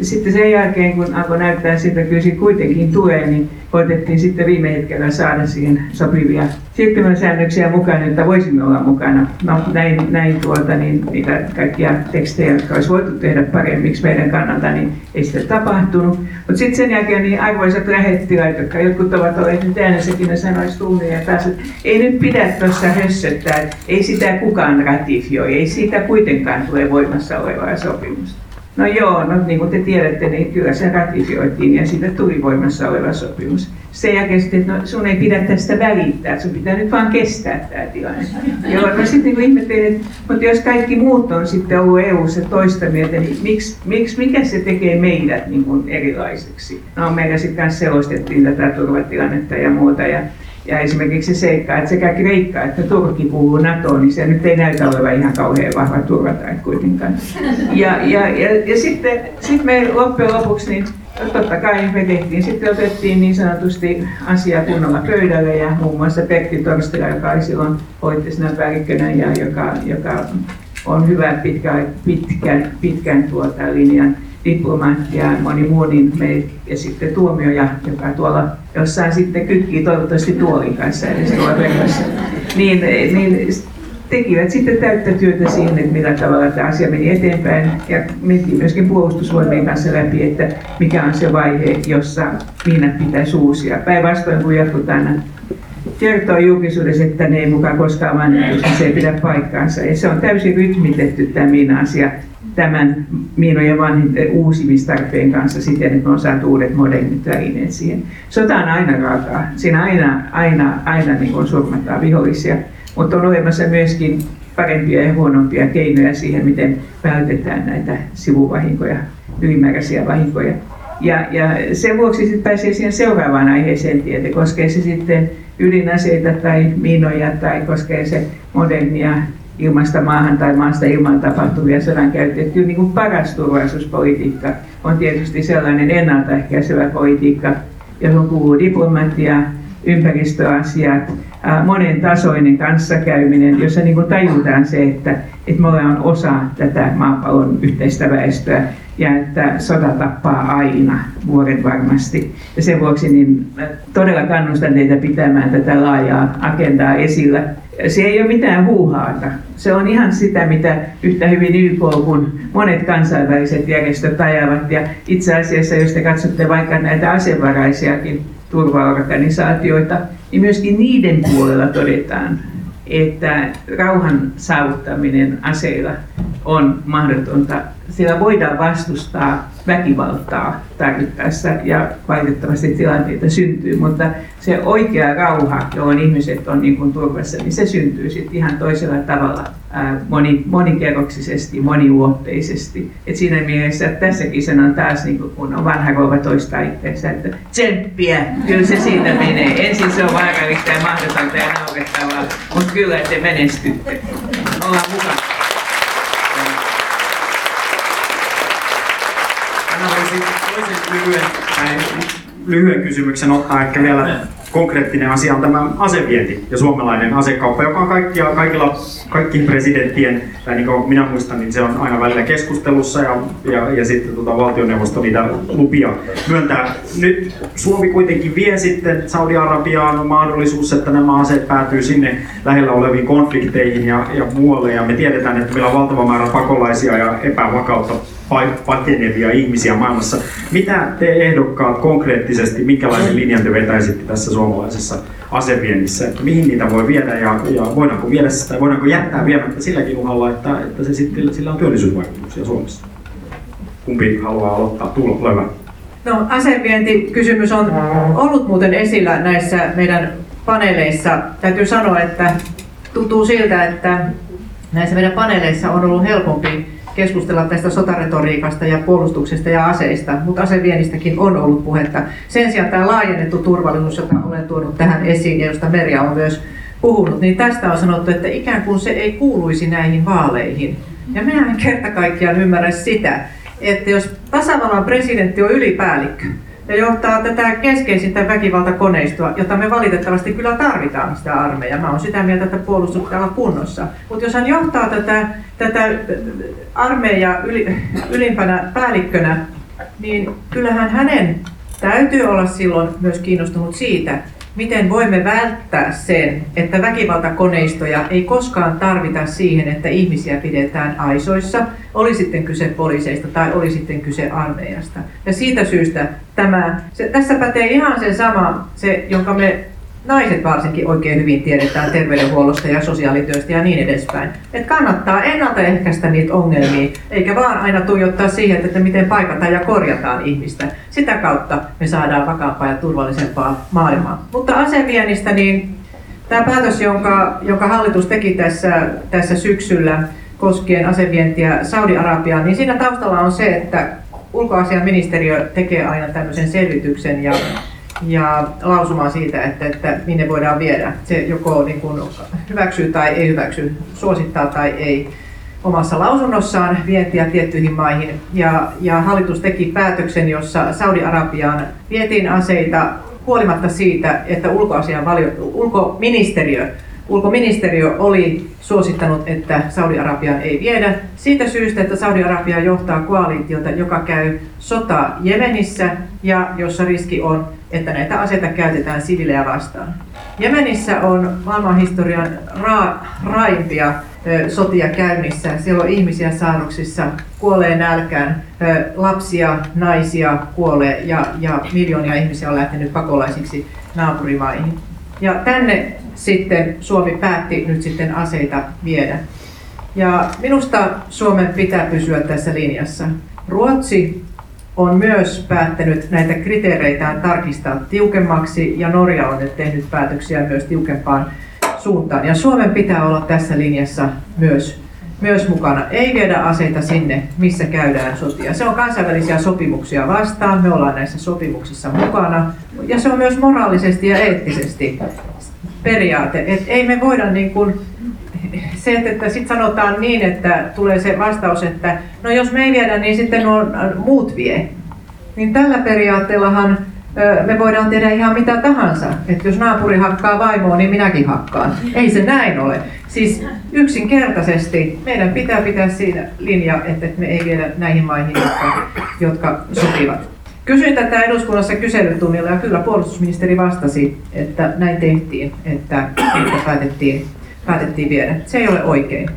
Ja sitten sen jälkeen, kun alkoi näyttää siltä, kyllä kuitenkin tulee, niin koitettiin sitten viime hetkellä saada siihen sopivia siirtymäsäännöksiä mukaan, että voisimme olla mukana. No näin, näin tuolta, niin niitä kaikkia tekstejä, jotka olisi voitu tehdä paremmiksi meidän kannalta, niin ei sitä tapahtunut. Mutta sitten sen jälkeen niin arvoisat lähettiläät, jotka jotkut ovat olleet nyt äänessäkin, ne sanoisi tunnin ja taas, että ei nyt pidä tuossa hössöttää, ei sitä kukaan ratifioi, ei siitä kuitenkaan tule voimassa olevaa sopimusta. No joo, no niin kuin te tiedätte, niin kyllä se ratifioitiin ja siitä tuli voimassa oleva sopimus. Sen jälkeen sitten, että no sun ei pidä tästä välittää, sun pitää nyt vaan kestää tämä tilanne. Joo, no sitten niin ihmettelin, että mutta jos kaikki muut on sitten ollut EU-ssa toista mieltä, niin miksi, miksi, mikä se tekee meidät niin kuin erilaiseksi? No meillä sitten kanssa selostettiin tätä turvatilannetta ja muuta. Ja ja esimerkiksi se seikka, että sekä Kreikka että Turkki kuuluu NATOon, niin se nyt ei näytä olevan ihan kauhean vahva turvatae kuitenkaan. Ja, ja, ja, ja sitten sit me loppujen lopuksi, niin totta kai me tehtiin, sitten otettiin niin sanotusti asia kunnolla pöydälle ja muun muassa Pertti Torstila, joka oli silloin poliittisena päällikkönä ja joka, joka on hyvä pitkän, pitkän, pitkän tuota linjan diplomaatti ja moni muu, niin me, ja sitten tuomioja, joka tuolla jossain sitten kytkii toivottavasti tuolin kanssa edes tuolla verkossa, niin, niin tekivät sitten täyttä työtä siihen, että millä tavalla tämä asia meni eteenpäin ja mentiin myöskin puolustusvoimien kanssa läpi, että mikä on se vaihe, jossa miinat pitäisi uusia. Päinvastoin kun aina kertoo julkisuudessa, että ne ei mukaan koskaan vanhentunut, se ei pidä paikkaansa. Ja se on täysin rytmitetty tämä miina-asia tämän miinojen vanhin uusimistarpeen kanssa siten, että me on saatu uudet modernit välineet siihen. Sota on aina raakaa. Siinä aina, aina, aina niin kuin surmataan vihollisia, mutta on olemassa myöskin parempia ja huonompia keinoja siihen, miten vältetään näitä sivuvahinkoja, ylimääräisiä vahinkoja. Ja, ja sen vuoksi sitten pääsee siihen seuraavaan aiheeseen, että koskee se sitten ydinaseita tai miinoja tai koskee se modernia ilmasta maahan tai maasta ilmaan tapahtuvia sodankäyntiä. Kyllä niin kuin paras turvallisuuspolitiikka on tietysti sellainen ennaltaehkäisevä politiikka, johon kuuluu diplomatia, ympäristöasiat, monen tasoinen kanssakäyminen, jossa niin kuin tajutaan se, että, että me ollaan osa tätä maapallon yhteistä väestöä ja että sota tappaa aina vuoden varmasti. Ja sen vuoksi niin todella kannustan teitä pitämään tätä laajaa agendaa esillä. Se ei ole mitään huuhaata. Se on ihan sitä, mitä yhtä hyvin YK kuin monet kansainväliset järjestöt ajavat. Ja itse asiassa, jos te katsotte vaikka näitä asevaraisiakin turvaorganisaatioita, niin myöskin niiden puolella todetaan, että rauhan saavuttaminen aseilla on mahdotonta. Sillä voidaan vastustaa väkivaltaa tarvittaessa ja valitettavasti tilanteita syntyy, mutta se oikea rauha, johon ihmiset on niin kuin turvassa, niin se syntyy sitten ihan toisella tavalla moni, monikerroksisesti, moniuotteisesti. Et siinä mielessä että tässäkin sanon taas, niin kuin, kun on vanha rouva toistaa itseensä, että tsemppiä, kyllä se siitä menee. Ensin se on vaarallista ja mahdotonta ja naurettavaa, mutta kyllä te menestytte. Ollaan mukana. Lyhyen, lyhyen kysymyksen ottaa ehkä vielä konkreettinen asia on tämä asevienti ja suomalainen asekauppa, joka on kaikkia, kaikilla, kaikkien presidenttien, tai niin kuin minä muistan, niin se on aina välillä keskustelussa ja, ja, ja sitten tuota, valtioneuvosto niitä lupia myöntää. Nyt Suomi kuitenkin vie sitten Saudi-Arabiaan mahdollisuus, että nämä aseet päätyy sinne lähellä oleviin konflikteihin ja, ja muualle. Ja me tiedetään, että meillä on valtava määrä pakolaisia ja epävakautta pakenevia ihmisiä maailmassa. Mitä te ehdokkaat konkreettisesti, minkälaisen linjan te vetäisitte tässä suomalaisessa aseviennissä, että mihin niitä voi viedä ja, ja voidaanko viedä sitä, voidaanko jättää viemättä silläkin uhalla, että, että se sitten, sillä on työllisyysvaikutuksia Suomessa? Kumpi haluaa aloittaa? Tuula, ole No, asevientikysymys on ollut muuten esillä näissä meidän paneeleissa. Täytyy sanoa, että tuntuu siltä, että näissä meidän paneeleissa on ollut helpompi keskustella tästä sotaretoriikasta ja puolustuksesta ja aseista, mutta aseviennistäkin on ollut puhetta. Sen sijaan tämä laajennettu turvallisuus, jota olen tuonut tähän esiin ja josta Merja on myös puhunut, niin tästä on sanottu, että ikään kuin se ei kuuluisi näihin vaaleihin. Ja minä en kerta kaikkiaan ymmärrä sitä, että jos tasavallan presidentti on ylipäällikkö, ja johtaa tätä keskeisintä väkivaltakoneistoa, jota me valitettavasti kyllä tarvitaan sitä armeijaa. Mä oon sitä mieltä, että puolustus pitää olla kunnossa. Mutta jos hän johtaa tätä, tätä armeijaa yli, ylimpänä päällikkönä niin kyllähän hänen täytyy olla silloin myös kiinnostunut siitä, miten voimme välttää sen, että väkivaltakoneistoja ei koskaan tarvita siihen, että ihmisiä pidetään aisoissa, oli sitten kyse poliiseista tai oli sitten kyse armeijasta. Ja siitä syystä tämä, se, tässä pätee ihan se sama, se, jonka me naiset varsinkin oikein hyvin tiedetään terveydenhuollosta ja sosiaalityöstä ja niin edespäin. Että kannattaa ennaltaehkäistä niitä ongelmia, eikä vaan aina tuijottaa siihen, että miten paikataan ja korjataan ihmistä. Sitä kautta me saadaan vakaampaa ja turvallisempaa maailmaa. Mutta aseviennistä, niin tämä päätös, jonka, jonka hallitus teki tässä, tässä syksyllä koskien asevientiä Saudi-Arabiaan, niin siinä taustalla on se, että ulkoasiaministeriö tekee aina tämmöisen selvityksen ja ja lausumaan siitä, että, että minne voidaan viedä. Se joko niin kuin hyväksyy tai ei hyväksy, suosittaa tai ei omassa lausunnossaan vientiä tiettyihin maihin. Ja, ja hallitus teki päätöksen, jossa Saudi-Arabiaan vietiin aseita huolimatta siitä, että ulkoasian valio, ulkoministeriö, ulkoministeriö oli suosittanut, että Saudi-Arabiaan ei viedä. Siitä syystä, että Saudi-Arabia johtaa koalitiota, joka käy sota Jemenissä ja jossa riski on että näitä aseita käytetään sivilejä vastaan. Jemenissä on maailmanhistorian ra- raimpia sotia käynnissä. Siellä on ihmisiä saaruksissa, kuolee nälkään, lapsia, naisia kuolee ja, ja miljoonia ihmisiä on lähtenyt pakolaisiksi naapurimaihin. Ja tänne sitten Suomi päätti nyt sitten aseita viedä. Ja minusta Suomen pitää pysyä tässä linjassa. Ruotsi on myös päättänyt näitä kriteereitään tarkistaa tiukemmaksi ja Norja on nyt tehnyt päätöksiä myös tiukempaan suuntaan. Ja Suomen pitää olla tässä linjassa myös, myös mukana. Ei viedä aseita sinne, missä käydään sotia. Se on kansainvälisiä sopimuksia vastaan, me ollaan näissä sopimuksissa mukana. Ja se on myös moraalisesti ja eettisesti periaate, että ei me voida niin kuin se, että, että sitten sanotaan niin, että tulee se vastaus, että no jos me ei viedä, niin sitten on, muut vie. Niin tällä periaatteellahan me voidaan tehdä ihan mitä tahansa. Että jos naapuri hakkaa vaimoa, niin minäkin hakkaan. Ei se näin ole. Siis yksinkertaisesti meidän pitää pitää siinä linja, että me ei viedä näihin maihin, jotka, jotka sopivat. Kysyin tätä eduskunnassa kyselytunnilla ja kyllä puolustusministeri vastasi, että näin tehtiin, että, että päätettiin päätettiin viedä. Se ei ole oikein.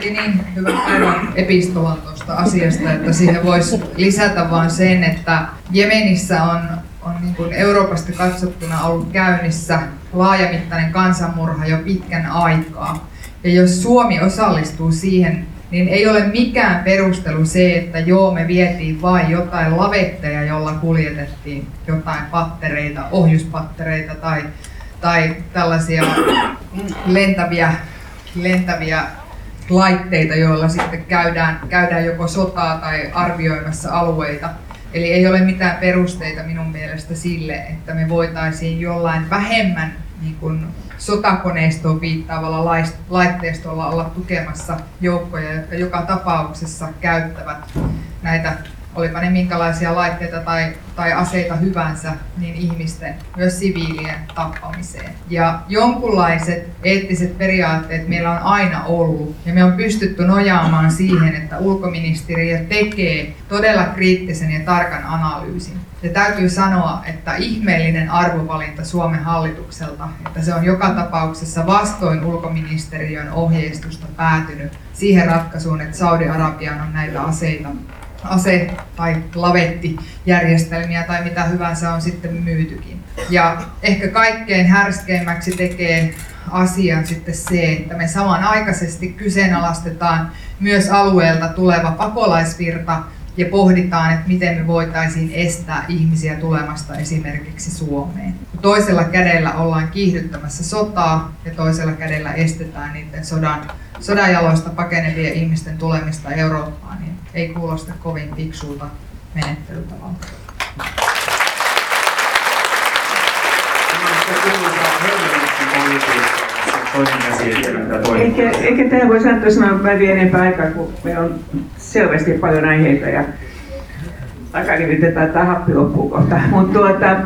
piti niin hyvän päivän epistolan tuosta asiasta, että siihen voisi lisätä vain sen, että Jemenissä on, on niin kuin Euroopasta katsottuna ollut käynnissä laajamittainen kansanmurha jo pitkän aikaa. Ja jos Suomi osallistuu siihen niin ei ole mikään perustelu se, että joo, me vietiin vain jotain lavetteja, jolla kuljetettiin jotain pattereita, ohjuspattereita tai, tai tällaisia lentäviä, lentäviä laitteita, joilla sitten käydään, käydään joko sotaa tai arvioimassa alueita. Eli ei ole mitään perusteita minun mielestä sille, että me voitaisiin jollain vähemmän niin kuin sotakoneistoon viittaavalla laitteistolla olla tukemassa joukkoja, jotka joka tapauksessa käyttävät näitä, olipa ne minkälaisia laitteita tai, tai aseita hyvänsä, niin ihmisten, myös siviilien tappamiseen. Ja jonkunlaiset eettiset periaatteet meillä on aina ollut, ja me on pystytty nojaamaan siihen, että ulkoministeriö tekee todella kriittisen ja tarkan analyysin ja täytyy sanoa, että ihmeellinen arvovalinta Suomen hallitukselta, että se on joka tapauksessa vastoin ulkoministeriön ohjeistusta päätynyt siihen ratkaisuun, että Saudi-Arabiaan on näitä aseita, ase- tai lavettijärjestelmiä tai mitä hyvänsä on sitten myytykin. Ja ehkä kaikkein härskeimmäksi tekee asian sitten se, että me samanaikaisesti kyseenalaistetaan myös alueelta tuleva pakolaisvirta, ja pohditaan, että miten me voitaisiin estää ihmisiä tulemasta esimerkiksi Suomeen. Toisella kädellä ollaan kiihdyttämässä sotaa ja toisella kädellä estetään niiden sodan, sodan jaloista pakenevien ihmisten tulemista Eurooppaan, niin ei kuulosta kovin fiksulta menettelytavalta. Eikä, eikä tämä voi sanoa sanoa päivien enempää aikaa, kun meillä on selvästi paljon aiheita ja takarivitetään tämä happi loppuu kohta. Mutta tuota,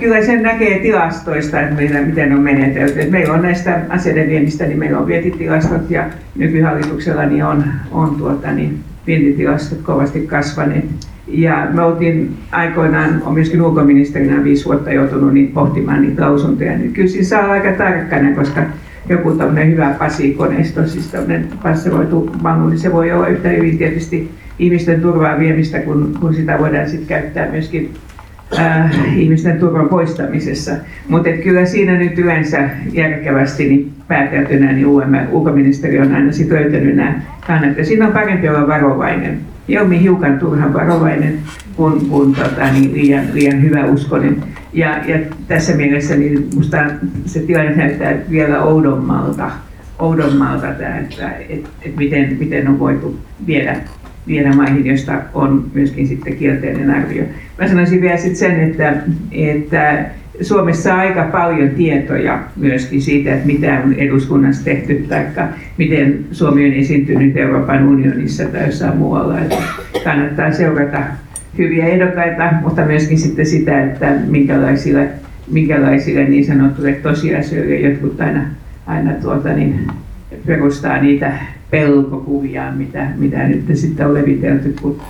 Kyllä sen näkee tilastoista, että meillä, miten on menetelty. Että meillä on näistä aseiden viennistä, niin meillä on vietitilastot ja nykyhallituksella niin on, on tuota, niin vientitilastot kovasti kasvaneet. Ja me oltiin aikoinaan, on myöskin ulkoministerinä viisi vuotta joutunut niin pohtimaan niitä lausuntoja, niin kyllä siinä saa aika tarkkana, koska joku tämmöinen hyvä pasikoneisto, siis tämmöinen passeroitu vammu, niin se voi olla yhtä hyvin tietysti ihmisten turvaa viemistä, kun, kun sitä voidaan sitten käyttää myöskin äh, ihmisten turvan poistamisessa. Mutta kyllä siinä nyt yleensä järkevästi niin pääteltynä niin UM, ulkoministeriö on aina sit löytänyt nämä kannat. Ja siinä on parempi olla varovainen. Mieluummin hiukan turhan varovainen kuin, kuin tota, niin liian, liian hyvä uskonen. Ja, ja tässä mielessä niin musta se tilanne näyttää vielä oudommalta, oudommalta tämä, että et, et miten, miten on voitu viedä viedä maihin, josta on myöskin sitten kielteinen arvio. Mä sanoisin vielä sitten sen, että, että Suomessa aika paljon tietoja myöskin siitä, että mitä on eduskunnassa tehty tai miten Suomi on esiintynyt Euroopan unionissa tai jossain muualla. Että kannattaa seurata hyviä ehdokkaita, mutta myöskin sitten sitä, että minkälaisille, minkälaisille niin sanottuille tosiasioille jotkut aina, aina tuota, niin, perustaa niitä pelkokuvia, mitä, mitä nyt sitten on levitelty, kun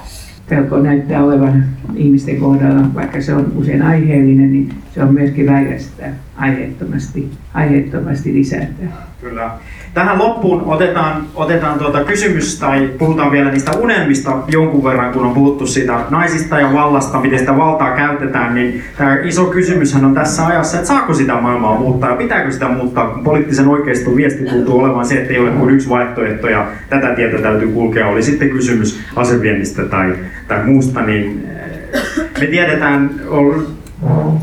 pelko näyttää olevan ihmisten kohdalla, vaikka se on usein aiheellinen, niin se on myöskin väirästä aiheettomasti, aiheettomasti lisätä. Kyllä. Tähän loppuun otetaan, otetaan tuota kysymys tai puhutaan vielä niistä unelmista jonkun verran, kun on puhuttu siitä naisista ja vallasta, miten sitä valtaa käytetään, niin tämä iso kysymyshän on tässä ajassa, että saako sitä maailmaa muuttaa ja pitääkö sitä muuttaa, kun poliittisen oikeiston viesti tuntuu olevan se, että ei ole kuin yksi vaihtoehto ja tätä tietä täytyy kulkea, oli sitten kysymys aseviennistä tai, tai muusta, niin eh, me tiedetään,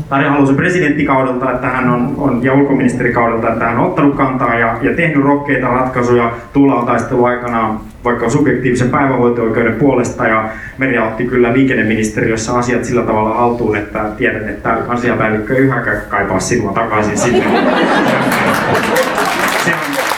Tarja Halusen presidenttikaudelta että hän on, on, ja ulkoministerikaudelta, että hän on ottanut kantaa ja, ja tehnyt rohkeita ratkaisuja tullaan taistelun aikana vaikka subjektiivisen päivähoito-oikeuden puolesta ja Merja otti kyllä liikenneministeriössä asiat sillä tavalla haltuun, että tiedän, että kansliapäällikkö ei yhä kaipaa sinua takaisin sinne. Se on,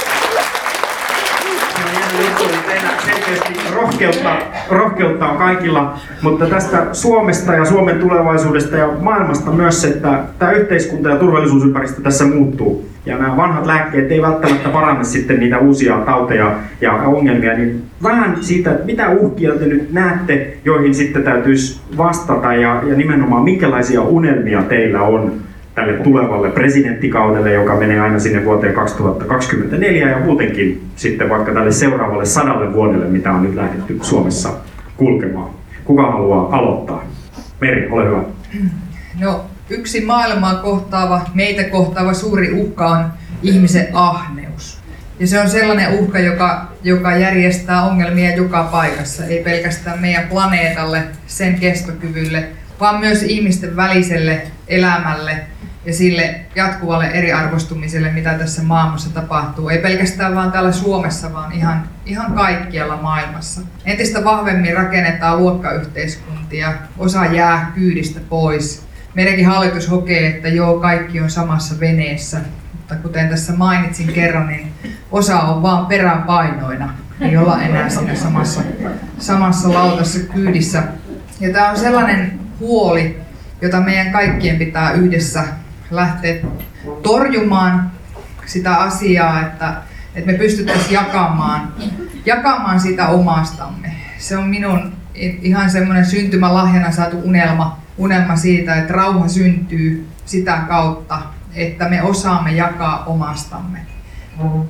rohkeutta, rohkeutta on kaikilla, mutta tästä Suomesta ja Suomen tulevaisuudesta ja maailmasta myös, että tämä yhteiskunta ja turvallisuusympäristö tässä muuttuu. Ja nämä vanhat lääkkeet ei välttämättä paranna sitten niitä uusia tauteja ja ongelmia, niin vähän siitä, että mitä uhkia te nyt näette, joihin sitten täytyisi vastata ja, ja nimenomaan minkälaisia unelmia teillä on tälle tulevalle presidenttikaudelle, joka menee aina sinne vuoteen 2024 ja muutenkin sitten vaikka tälle seuraavalle sadalle vuodelle, mitä on nyt lähdetty Suomessa kulkemaan. Kuka haluaa aloittaa? Meri, ole hyvä. No, yksi maailmaa kohtaava, meitä kohtaava suuri uhka on ihmisen ahneus. Ja se on sellainen uhka, joka, joka järjestää ongelmia joka paikassa, ei pelkästään meidän planeetalle, sen kestokyvylle, vaan myös ihmisten väliselle elämälle ja sille jatkuvalle eriarvostumiselle, mitä tässä maailmassa tapahtuu. Ei pelkästään vaan täällä Suomessa, vaan ihan, ihan kaikkialla maailmassa. Entistä vahvemmin rakennetaan luokkayhteiskuntia, osa jää kyydistä pois. Meidänkin hallitus hokee, että joo, kaikki on samassa veneessä, mutta kuten tässä mainitsin kerran, niin osa on vaan peräpainoina. Ei olla enää siinä samassa, samassa lautassa kyydissä. Ja tämä on sellainen huoli, jota meidän kaikkien pitää yhdessä lähteä torjumaan sitä asiaa, että, että me pystyttäisiin jakamaan, jakamaan sitä omastamme. Se on minun ihan semmoinen syntymälahjana saatu unelma, unelma siitä, että rauha syntyy sitä kautta, että me osaamme jakaa omastamme.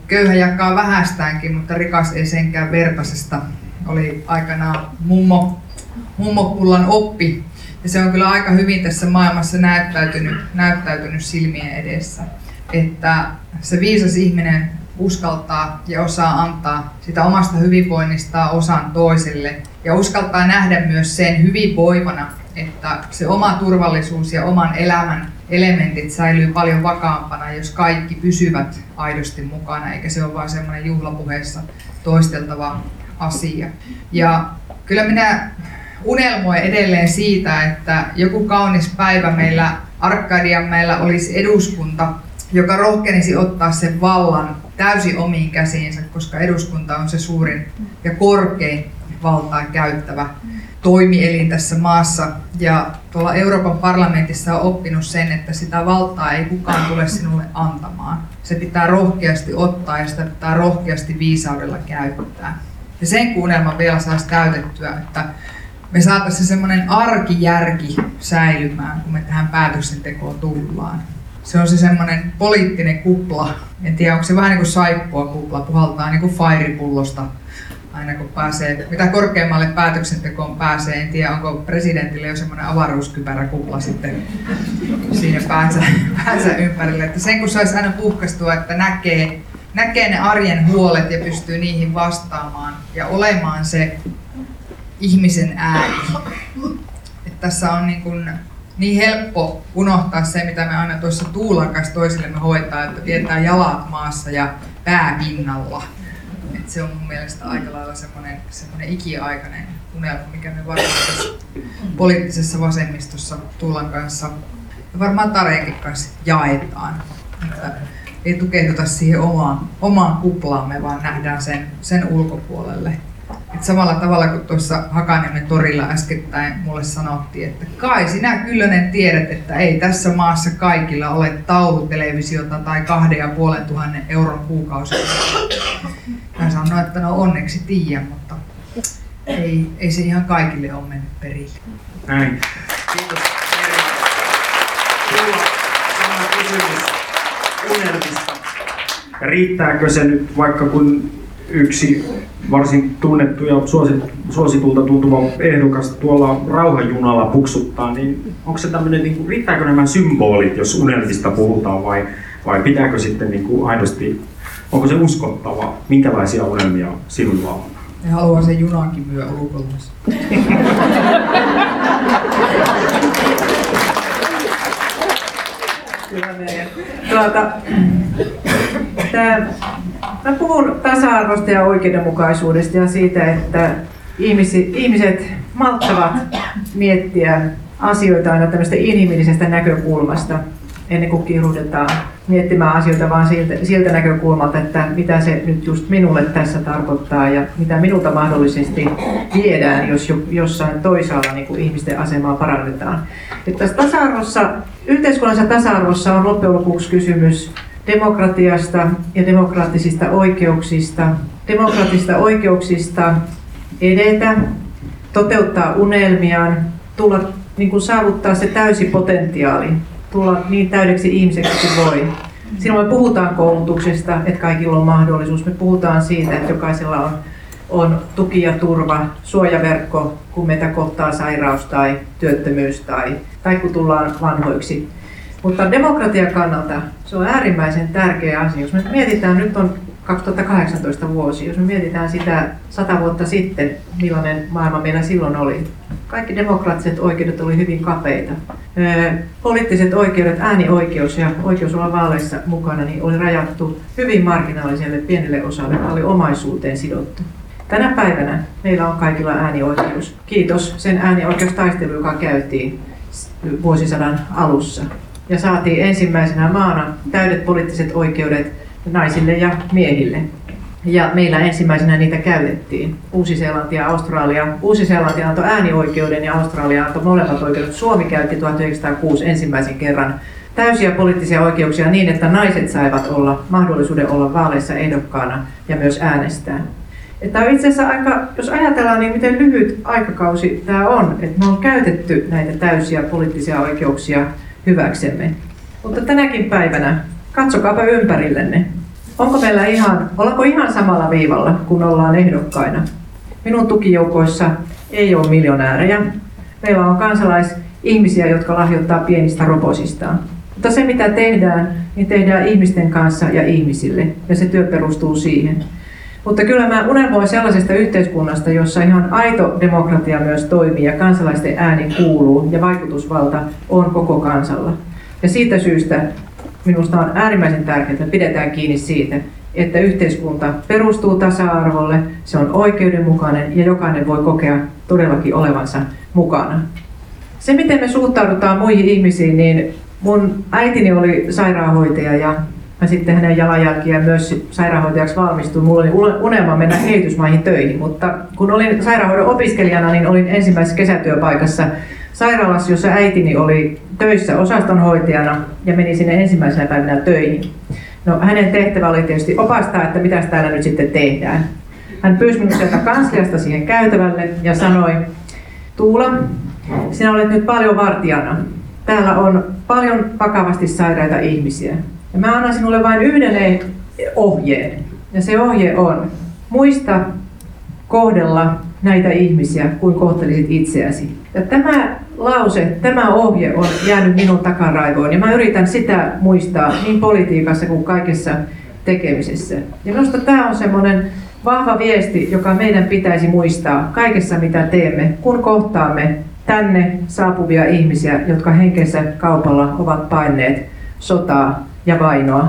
Köyhä jakaa vähästäänkin, mutta rikas ei senkään vertaisesta. Oli aikanaan mummo, mummokullan oppi ja se on kyllä aika hyvin tässä maailmassa näyttäytynyt, näyttäytynyt silmien edessä. Että se viisas ihminen uskaltaa ja osaa antaa sitä omasta hyvinvoinnistaan osan toiselle. Ja uskaltaa nähdä myös sen hyvinvoivana, että se oma turvallisuus ja oman elämän elementit säilyy paljon vakaampana, jos kaikki pysyvät aidosti mukana, eikä se ole vain semmoinen juhlapuheessa toisteltava asia. Ja kyllä minä unelmoi edelleen siitä, että joku kaunis päivä meillä Arkadian meillä olisi eduskunta, joka rohkenisi ottaa sen vallan täysin omiin käsiinsä, koska eduskunta on se suurin ja korkein valtaa käyttävä toimielin tässä maassa. Ja tuolla Euroopan parlamentissa on oppinut sen, että sitä valtaa ei kukaan tule sinulle antamaan. Se pitää rohkeasti ottaa ja sitä pitää rohkeasti viisaudella käyttää. Ja sen kuunnelman vielä saisi täytettyä, että me saataisiin semmoinen arkijärki säilymään, kun me tähän päätöksentekoon tullaan. Se on se semmoinen poliittinen kupla. En tiedä, onko se vähän niin kuin saippua kupla, puhaltaa niin kuin fairipullosta aina kun pääsee, mitä korkeammalle päätöksentekoon pääsee, en tiedä onko presidentille jo semmoinen avaruuskypärä kupla sitten siinä päänsä, päänsä ympärille. Että sen kun saisi aina puhkastua, että näkee, näkee ne arjen huolet ja pystyy niihin vastaamaan ja olemaan se ihmisen ääni. Että tässä on niin, kuin niin helppo unohtaa se, mitä me aina tuossa Tuulan kanssa toisillemme hoitaa, että pidetään jalat maassa ja pää pinnalla. Et se on mun mielestä aika lailla semmoinen, semmoinen ikiaikainen unelma, mikä me varmaan poliittisessa vasemmistossa Tuulan kanssa ja varmaan Tareenkin kanssa jaetaan. Että ei tukehduta siihen omaan, omaan kuplaamme, vaan nähdään sen, sen ulkopuolelle. Et samalla tavalla kuin tuossa Hakaniemen torilla äskettäin mulle sanottiin, että kai sinä Kyllönen tiedät, että ei tässä maassa kaikilla ole taulutelevisiota tai kahden ja puolen tuhannen euron kuukausi. Mä sanoin, että no onneksi tiedän, mutta ei, ei se ihan kaikille ole mennyt perille. Näin. Kiitos. Tulla sama kysymys unelmista. Riittääkö se nyt vaikka kun yksi varsin tunnettu ja suositulta tuntuva ehdokas tuolla rauhanjunalla puksuttaa, niin onko se tämmöinen, niin kuin, riittääkö nämä symbolit, jos unelmista puhutaan vai, vai pitääkö sitten niin kuin aidosti, onko se uskottava, minkälaisia unelmia sinulla on? Ne haluaa sen junankin myö ulkoilmassa. Tuota, tää, mä puhun tasa-arvosta ja oikeudenmukaisuudesta ja siitä, että ihmisi, ihmiset malttavat miettiä asioita aina tämmöistä inhimillisestä näkökulmasta ennen kuin kiiruhdetaan miettimään asioita vaan siltä, siltä näkökulmalta, että mitä se nyt just minulle tässä tarkoittaa ja mitä minulta mahdollisesti viedään, jos jo, jossain toisaalla niin kuin ihmisten asemaa parannetaan. Että tässä tasa-arvossa, yhteiskunnallisessa tasa-arvossa on loppujen lopuksi kysymys demokratiasta ja demokraattisista oikeuksista, demokraattisista oikeuksista edetä, toteuttaa unelmiaan, tulla, niin kuin saavuttaa se täysi potentiaali, tulla niin täydeksi ihmiseksi kuin voi. Silloin me puhutaan koulutuksesta, että kaikilla on mahdollisuus. Me puhutaan siitä, että jokaisella on, on tuki ja turva, suojaverkko, kun meitä kohtaa sairaus tai työttömyys tai, tai kun tullaan vanhoiksi. Mutta demokratian kannalta se on äärimmäisen tärkeä asia. Jos me mietitään, nyt on 2018 vuosi, jos me mietitään sitä sata vuotta sitten, millainen maailma meillä silloin oli. Kaikki demokraattiset oikeudet oli hyvin kapeita. Poliittiset oikeudet, äänioikeus ja oikeus olla vaaleissa mukana niin oli rajattu hyvin marginaaliselle pienelle osalle, joka oli omaisuuteen sidottu. Tänä päivänä meillä on kaikilla äänioikeus. Kiitos sen äänioikeustaistelu, joka käytiin vuosisadan alussa. Ja saatiin ensimmäisenä maana täydet poliittiset oikeudet naisille ja miehille. Ja meillä ensimmäisenä niitä käytettiin. Uusi-Seelanti ja Australia. Uusi-Seelanti antoi äänioikeuden ja Australia antoi molemmat oikeudet. Suomi käytti 1906 ensimmäisen kerran täysiä poliittisia oikeuksia niin, että naiset saivat olla mahdollisuuden olla vaaleissa ehdokkaana ja myös äänestää. Että on itse asiassa aika, jos ajatellaan, niin miten lyhyt aikakausi tämä on, että me on käytetty näitä täysiä poliittisia oikeuksia hyväksemme. Mutta tänäkin päivänä Katsokaapa ympärillenne. Onko meillä ihan, ollaanko ihan samalla viivalla, kun ollaan ehdokkaina? Minun tukijoukoissa ei ole miljonäärejä. Meillä on kansalaisihmisiä, jotka lahjoittaa pienistä roposistaan. Mutta se mitä tehdään, niin tehdään ihmisten kanssa ja ihmisille. Ja se työ perustuu siihen. Mutta kyllä mä unelmoin sellaisesta yhteiskunnasta, jossa ihan aito demokratia myös toimii ja kansalaisten ääni kuuluu ja vaikutusvalta on koko kansalla. Ja siitä syystä minusta on äärimmäisen tärkeää, että pidetään kiinni siitä, että yhteiskunta perustuu tasa-arvolle, se on oikeudenmukainen ja jokainen voi kokea todellakin olevansa mukana. Se, miten me suhtaudutaan muihin ihmisiin, niin mun äitini oli sairaanhoitaja ja mä sitten hänen jalanjälkiään myös sairaanhoitajaksi valmistuin. Mulla oli unelma mennä kehitysmaihin töihin, mutta kun olin sairaanhoidon opiskelijana, niin olin ensimmäisessä kesätyöpaikassa sairaalassa, jossa äitini oli töissä osastonhoitajana ja meni sinne ensimmäisenä päivänä töihin. No, hänen tehtävä oli tietysti opastaa, että mitä täällä nyt sitten tehdään. Hän pyysi minut sieltä kansliasta siihen käytävälle ja sanoi, Tuula, sinä olet nyt paljon vartijana. Täällä on paljon vakavasti sairaita ihmisiä. Ja mä annan sinulle vain yhden ohjeen. Ja se ohje on, muista kohdella näitä ihmisiä kuin kohtelisit itseäsi. Ja tämä lause, tämä ohje on jäänyt minun takaraivoon ja mä yritän sitä muistaa niin politiikassa kuin kaikessa tekemisessä. Ja minusta tämä on semmoinen vahva viesti, joka meidän pitäisi muistaa kaikessa mitä teemme, kun kohtaamme tänne saapuvia ihmisiä, jotka henkensä kaupalla ovat paineet sotaa ja vainoa.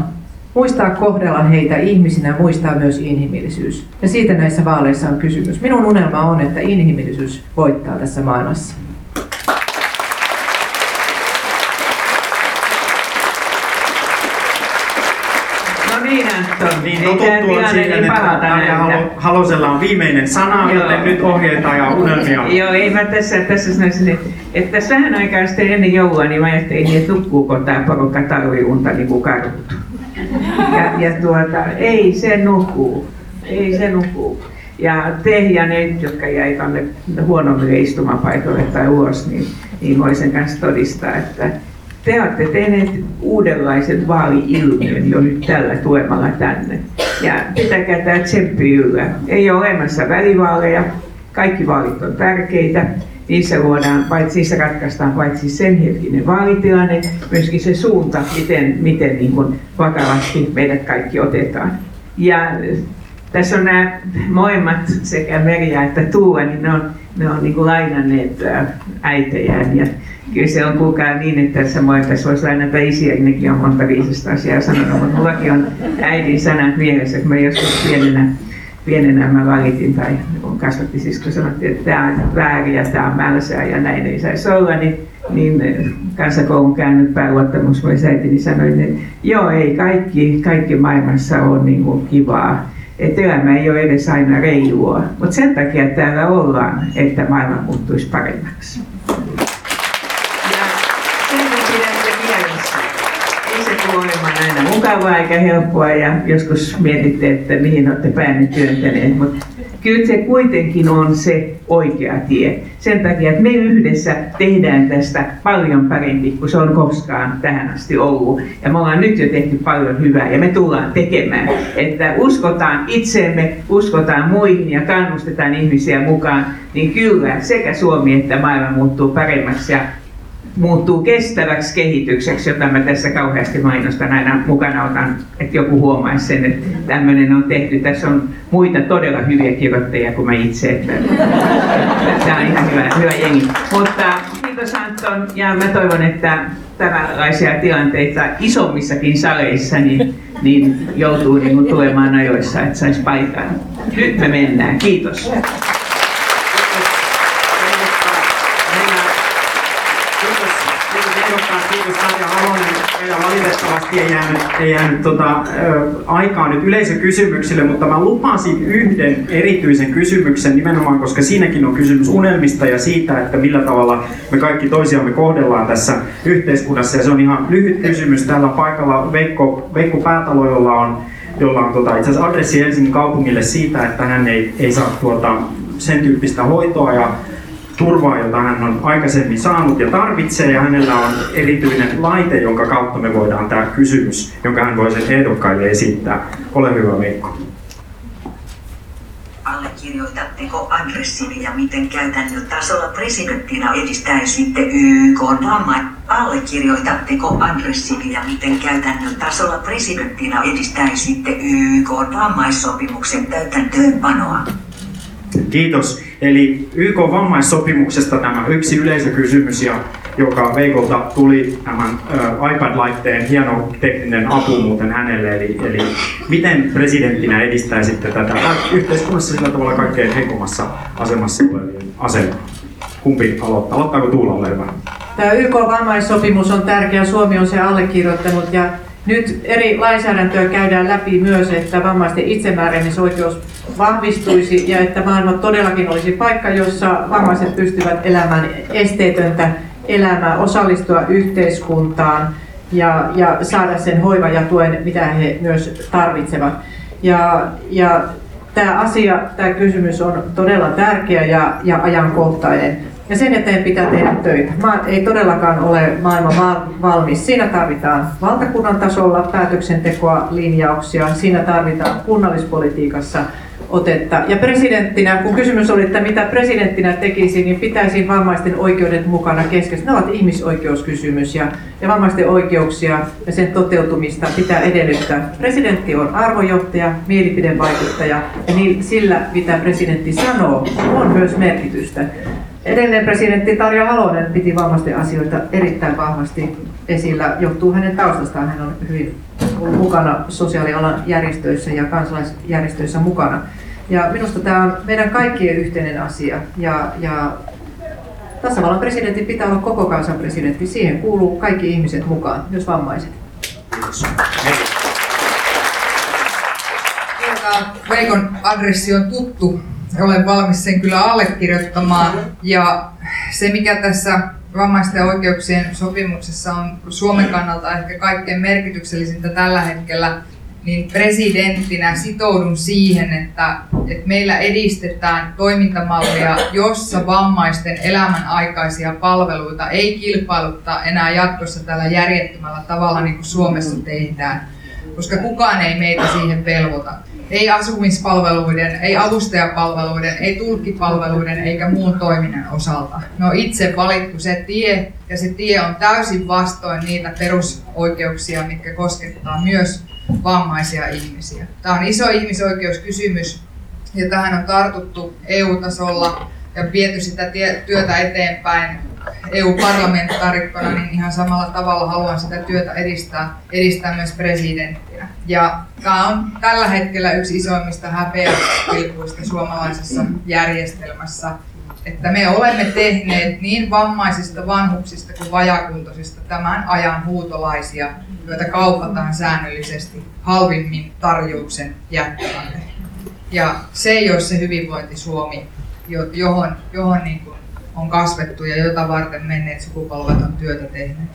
Muistaa kohdella heitä ihmisinä, muistaa myös inhimillisyys. Ja siitä näissä vaaleissa on kysymys. Minun unelma on, että inhimillisyys voittaa tässä maailmassa. niin, Anton. Niin totuttu on siihen, niin että Tarja Halosella on viimeinen sana, Joo. joten nyt ohjeita ja unelmia. Joo, ei mä tässä, tässä sanoisin, että tässä vähän aikaa sitten ennen joulua, niin mä ajattelin, että nukkuuko tämä porukka talviunta niin kuin karhut. Ja, ja tuota, ei se nukkuu. Ei se nukkuu. Ja te ja ne, jotka jäi tänne huonommille istumapaikoille tai ulos, niin, niin voisin kanssa todistaa, että te olette tehneet uudenlaisen vaali-ilmiön jo nyt tällä tuemalla tänne. Ja pitäkää tämä tsemppi yllä. Ei ole olemassa välivaaleja, kaikki vaalit on tärkeitä. Niissä luodaan, paitsi niissä ratkaistaan paitsi sen hetkinen vaalitilanne, myöskin se suunta, miten, miten niin kuin vakavasti meidät kaikki otetaan. Ja tässä on nämä molemmat, sekä Merja että Tuula, niin ne on, ne on niin kuin lainanneet äitejään. Ja kyllä se on kuulkaa niin, että samoin tässä voisi lainata isiä, nekin on monta viisasta asiaa sanonut, mutta mullakin on äidin sanat mielessä, kun mä joskus pienenä, pienenä mä valitin tai kun kasvatti siis, kun sanottiin, että tämä on väärin ja tämä on mälsää ja näin ei saisi olla, niin niin kansakoulun käynyt pääluottamusmies äitini sanoi, että joo, ei kaikki, kaikki maailmassa on niin kuin kivaa. Että elämä ei ole edes aina reilua, mutta sen takia täällä ollaan, että maailma muuttuisi paremmaksi. mukavaa eikä helppoa ja joskus mietitte, että mihin olette päänne työntäneet, mutta kyllä se kuitenkin on se oikea tie. Sen takia, että me yhdessä tehdään tästä paljon parempi kuin se on koskaan tähän asti ollut. Ja me ollaan nyt jo tehty paljon hyvää ja me tullaan tekemään. Että uskotaan itseemme, uskotaan muihin ja kannustetaan ihmisiä mukaan, niin kyllä sekä Suomi että maailma muuttuu paremmaksi ja muuttuu kestäväksi kehitykseksi, jota mä tässä kauheasti mainostan aina mukana otan, että joku huomaisi sen, että tämmöinen on tehty. Tässä on muita todella hyviä kirjoittajia kuin mä itse, että, tämä on ihan hyvä, hyvä jengi. Mutta kiitos Anton ja mä toivon, että tämänlaisia tilanteita isommissakin saleissa niin, niin joutuu niin tulemaan ajoissa, että saisi paikan. Nyt me mennään. Kiitos. Valitettavasti ei jäänyt, ei jäänyt tota, aikaa nyt yleisökysymyksille, mutta mä lupasin yhden erityisen kysymyksen nimenomaan, koska siinäkin on kysymys unelmista ja siitä, että millä tavalla me kaikki toisiamme kohdellaan tässä yhteiskunnassa. Ja se on ihan lyhyt kysymys. Täällä paikalla Veikko, Veikko Päätalo, jolla on jolla on tota, itse asiassa adressi Helsingin kaupungille siitä, että hän ei, ei saa tuota, sen tyyppistä hoitoa ja turvaa, jota hän on aikaisemmin saanut ja tarvitsee, ja hänellä on erityinen laite, jonka kautta me voidaan tämä kysymys, jonka hän voi sen ehdokkaille esittää. Ole hyvä, Veikko. Allekirjoitatteko adressini ja miten käytännön tasolla presidenttinä edistäisitte YK vamma? Allekirjoitatteko adressini ja miten käytännön tasolla presidenttinä edistäisitte YK vammaissopimuksen täytäntöönpanoa? Kiitos. Eli YK vammaissopimuksesta tämä yksi yleisökysymys, ja joka Veikolta tuli tämän iPad-laitteen hieno tekninen apu muuten hänelle. Eli, eli miten presidenttinä edistäisitte tätä yhteiskunnassa sillä tavalla kaikkein heikommassa asemassa olevien asemaa? Kumpi aloittaa? Aloittaako Tuula ole hyvä? Tämä YK vammaissopimus on tärkeä. Suomi on se allekirjoittanut ja Nyt eri lainsäädäntöä käydään läpi myös, että vammaisten itsemääräämisoikeus vahvistuisi ja että maailma todellakin olisi paikka, jossa vammaiset pystyvät elämään esteetöntä elämää, osallistua yhteiskuntaan ja, ja saada sen hoivan ja tuen, mitä he myös tarvitsevat. Ja, ja tämä asia, tämä kysymys on todella tärkeä ja, ja ajankohtainen. Ja sen eteen pitää tehdä töitä. Maa ei todellakaan ole maailma valmis. Siinä tarvitaan valtakunnan tasolla päätöksentekoa, linjauksia. Siinä tarvitaan kunnallispolitiikassa otetta. Ja presidenttinä, kun kysymys oli, että mitä presidenttinä tekisi, niin pitäisin vammaisten oikeudet mukana keskessä. Ne ovat ihmisoikeuskysymys ja, ja vammaisten oikeuksia ja sen toteutumista pitää edellyttää. Presidentti on arvojohtaja, mielipidevaikuttaja ja niin, sillä, mitä presidentti sanoo, on myös merkitystä. Edellinen presidentti Tarja Halonen piti vammaisten asioita erittäin vahvasti esillä. Johtuu hänen taustastaan. Hän on hyvin ollut mukana sosiaalialan järjestöissä ja kansalaisjärjestöissä mukana. Ja minusta tämä on meidän kaikkien yhteinen asia. Ja, ja tasavallan presidentti pitää olla koko kansan presidentti. Siihen kuuluu kaikki ihmiset mukaan, myös vammaiset. Veikon adressi on tuttu. Olen valmis sen kyllä allekirjoittamaan. Ja se, mikä tässä vammaisten oikeuksien sopimuksessa on Suomen kannalta ehkä kaikkein merkityksellisintä tällä hetkellä, niin presidenttinä sitoudun siihen, että, että meillä edistetään toimintamallia, jossa vammaisten elämän aikaisia palveluita ei kilpailutta enää jatkossa tällä järjettömällä tavalla niin kuin Suomessa tehdään, koska kukaan ei meitä siihen velvoita ei asumispalveluiden, ei avustajapalveluiden, ei tulkkipalveluiden eikä muun toiminnan osalta. On itse valittu se tie ja se tie on täysin vastoin niitä perusoikeuksia, mitkä koskettaa myös vammaisia ihmisiä. Tämä on iso ihmisoikeuskysymys ja tähän on tartuttu EU-tasolla ja viety sitä työtä eteenpäin EU-parlamentaarikkona, niin ihan samalla tavalla haluan sitä työtä edistää, edistää myös presidenttinä. Ja tämä on tällä hetkellä yksi isoimmista häpeäpilkuista suomalaisessa järjestelmässä, että me olemme tehneet niin vammaisista, vanhuksista kuin vajakuntoisista tämän ajan huutolaisia, joita kaupataan säännöllisesti halvimmin tarjouksen jättämälle. Ja se ei ole se hyvinvointi Suomi, johon, johon niin kuin on kasvettu ja jota varten menneet sukupolvet on työtä tehneet.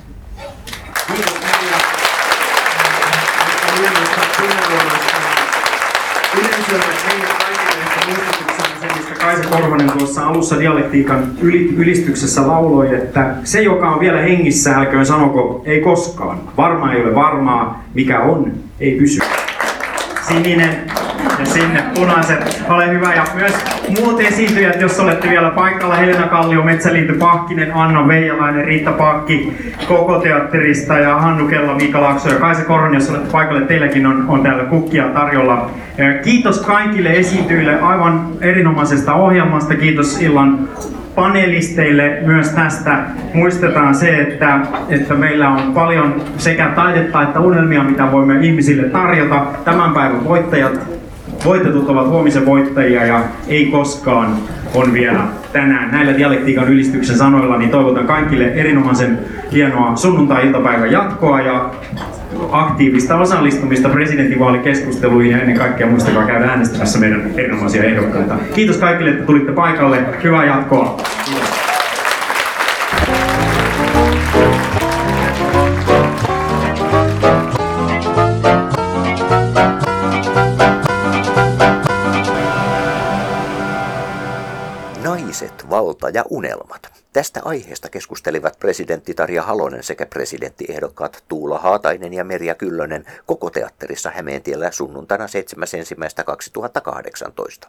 Kaisa Korhonen tuossa alussa dialektiikan ylistyksessä lauloi, että se joka on vielä hengissä, älköön sanoko ei koskaan. Varma ei ole varmaa, mikä on, ei pysy. Sininen ja sinne punaiset. Ole hyvä. Ja myös muut esiintyjät, jos olette vielä paikalla. Helena Kallio, Metsälinty Pahkinen, Anna Veijalainen, Riitta Pakki, Koko Teatterista ja Hannu Kella, Miika Laakso ja Kaisa Korhonen, jos olette paikalle. Teilläkin on, on täällä kukkia tarjolla. Kiitos kaikille esiintyjille aivan erinomaisesta ohjelmasta. Kiitos illan panelisteille myös tästä. Muistetaan se, että, että meillä on paljon sekä taidetta että unelmia, mitä voimme ihmisille tarjota. Tämän päivän voittajat, voitetut ovat huomisen voittajia ja ei koskaan on vielä tänään. Näillä dialektiikan ylistyksen sanoilla niin toivotan kaikille erinomaisen hienoa sunnuntai-iltapäivän jatkoa ja aktiivista osallistumista presidentinvaalikeskusteluihin ja ennen kaikkea muistakaa käydä äänestämässä meidän erinomaisia ehdokkaita. Kiitos kaikille, että tulitte paikalle. Hyvää jatkoa. Naiset, valta ja unelmat. Tästä aiheesta keskustelivat presidentti Tarja Halonen sekä presidenttiehdokkaat Tuula Haatainen ja Merja Kyllönen koko teatterissa Hämeentiellä sunnuntaina 7.1.2018.